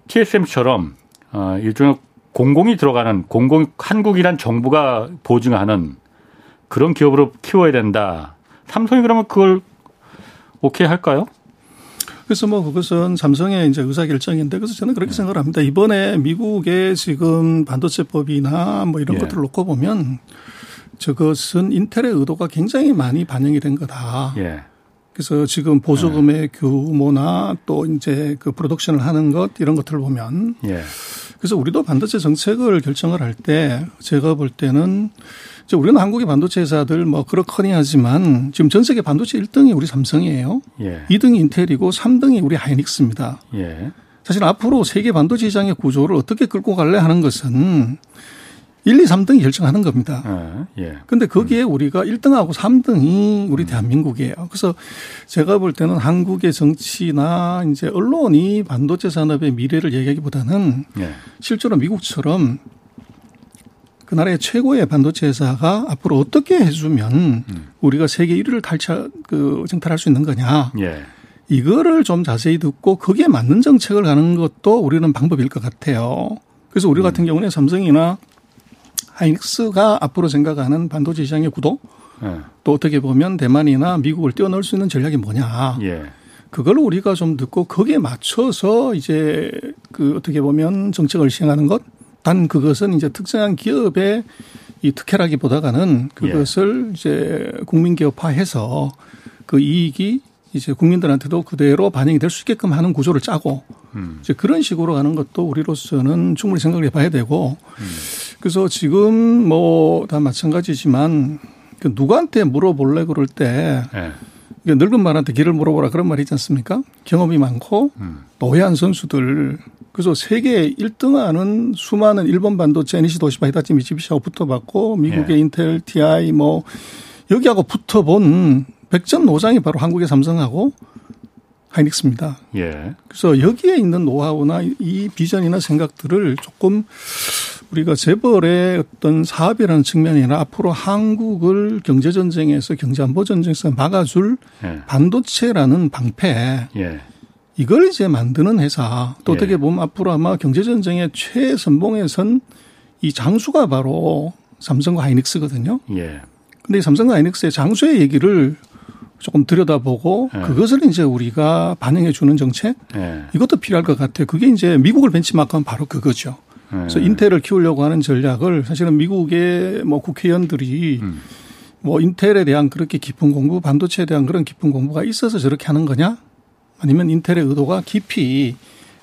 Speaker 1: TSM처럼 어 일종의 공공이 들어가는 공공 한국이란 정부가 보증하는 그런 기업으로 키워야 된다. 삼성이 그러면 그걸 오케이 할까요?
Speaker 3: 그래서 뭐 그것은 삼성의 이제 의사 결정인데 그래서 저는 그렇게 생각을 합니다. 이번에 미국의 지금 반도체법이나 뭐 이런 예. 것들을 놓고 보면 저것은 인텔의 의도가 굉장히 많이 반영이 된 거다. 예. 그래서 지금 보조금의 예. 규모나 또 이제 그 프로덕션을 하는 것 이런 것들을 보면 예. 그래서 우리도 반도체 정책을 결정을 할 때 제가 볼 때는 우리는 한국의 반도체 회사들 뭐 그렇거니 하지만 지금 전 세계 반도체 1등이 우리 삼성이에요. 예. 2등이 인텔이고 3등이 우리 하이닉스입니다. 예. 사실 앞으로 세계 반도체 시장의 구조를 어떻게 끌고 갈래 하는 것은 1, 2, 3등이 결정하는 겁니다. 예. 예. 근데 거기에 음. 우리가 1등하고 3등이 우리 음. 대한민국이에요. 그래서 제가 볼 때는 한국의 정치나 이제 언론이 반도체 산업의 미래를 얘기하기보다는 예. 실제로 미국처럼 그 나라의 최고의 반도체 회사가 앞으로 어떻게 해주면 음. 우리가 세계 1위를 탈취, 그, 정탈할 수 있는 거냐. 예. 이거를 좀 자세히 듣고 거기에 맞는 정책을 가는 것도 우리는 방법일 것 같아요. 그래서 우리 음. 같은 경우는 삼성이나 하이닉스가 앞으로 생각하는 반도체 시장의 구도 예. 또 어떻게 보면 대만이나 미국을 뛰어넘을 수 있는 전략이 뭐냐. 예. 그걸 우리가 좀 듣고 거기에 맞춰서 이제 그 어떻게 보면 정책을 시행하는 것 단 그것은 이제 특정한 기업의 이 특혜라기보다는 그것을 예. 이제 국민 기업화해서 그 이익이 이제 국민들한테도 그대로 반영이 될 수 있게끔 하는 구조를 짜고 음. 이제 그런 식으로 가는 것도 우리로서는 충분히 생각을 해봐야 되고 음. 그래서 지금 뭐 다 마찬가지지만 그 누구한테 물어볼래 그럴 때 네. 늙은 말한테 길을 물어보라 그런 말이 있지 않습니까? 경험이 많고 음. 노회한 선수들 그래서 세계 1등하는 수많은 일본 반도체 NEC 도시바 히타치 미치비시하고 붙어봤고 미국의 예. 인텔 TI 뭐 여기하고 붙어본 백전 노장이 바로 한국의 삼성하고 하이닉스입니다. 예. 그래서 여기에 있는 노하우나 이 비전이나 생각들을 조금 우리가 재벌의 어떤 사업이라는 측면이나 앞으로 한국을 경제 전쟁에서 경제 안보 전쟁에서 막아줄 예. 반도체라는 방패 예. 이걸 이제 만드는 회사 또 어떻게 예. 보면 앞으로 아마 경제 전쟁의 최선봉에 선이 장수가 바로 삼성과 하이닉스거든요. 예. 근데 이 삼성과 하이닉스의 장수의 얘기를 조금 들여다보고 예. 그것을 이제 우리가 반영해 주는 정책 예. 이것도 필요할 것 같아요. 그게 이제 미국을 벤치마크하면 바로 그거죠. 예. 그래서 인텔을 키우려고 하는 전략을 사실은 미국의 뭐 국회의원들이 음. 뭐 인텔에 대한 그렇게 깊은 공부, 반도체에 대한 그런 깊은 공부가 있어서 저렇게 하는 거냐? 아니면 인텔의 의도가 깊이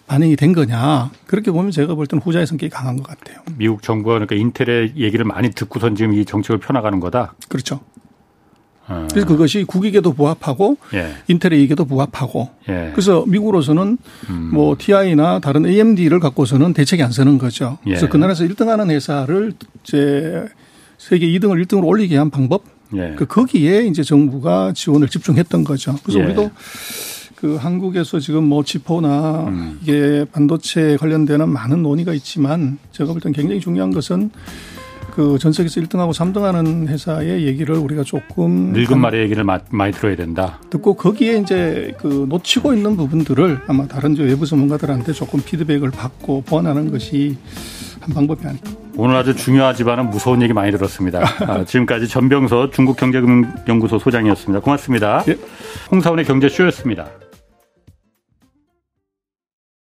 Speaker 3: 반영이 된 거냐. 그렇게 보면 제가 볼 때는 후자의 성격이 강한 것 같아요.
Speaker 1: 미국 정부가 그러니까 인텔의 얘기를 많이 듣고선 지금 이 정책을 펴나가는 거다?
Speaker 3: 그렇죠. 어. 그래서 그것이 국익에도 부합하고 예. 인텔의 이익에도 부합하고 예. 그래서 미국으로서는 음. 뭐 TI나 다른 AMD를 갖고서는 대책이 안 서는 거죠. 예. 그래서 그 나라에서 1등하는 회사를 이제 세계 2등을 1등으로 올리게 한 방법 예. 그 거기에 이제 정부가 지원을 집중했던 거죠. 그래서 예. 우리도 그 한국에서 지금 뭐 지포나 음. 이게 반도체 관련되는 많은 논의가 있지만 제가 볼 땐 굉장히 중요한 것은 그 전 세계에서 1등하고 3등하는 회사의 얘기를 우리가 조금
Speaker 1: 늙은 말의 얘기를 많이 들어야 된다.
Speaker 3: 듣고 거기에 이제 그 놓치고 있는 부분들을 아마 다른 외부 전문가들한테 조금 피드백을 받고 보완하는 것이 한 방법이 아닐까.
Speaker 1: 오늘 아주 중요하지만은 무서운 얘기 많이 들었습니다. 아, 지금까지 전병서 중국경제금융연구소 소장이었습니다. 고맙습니다. 예. 홍사원의 경제쇼였습니다.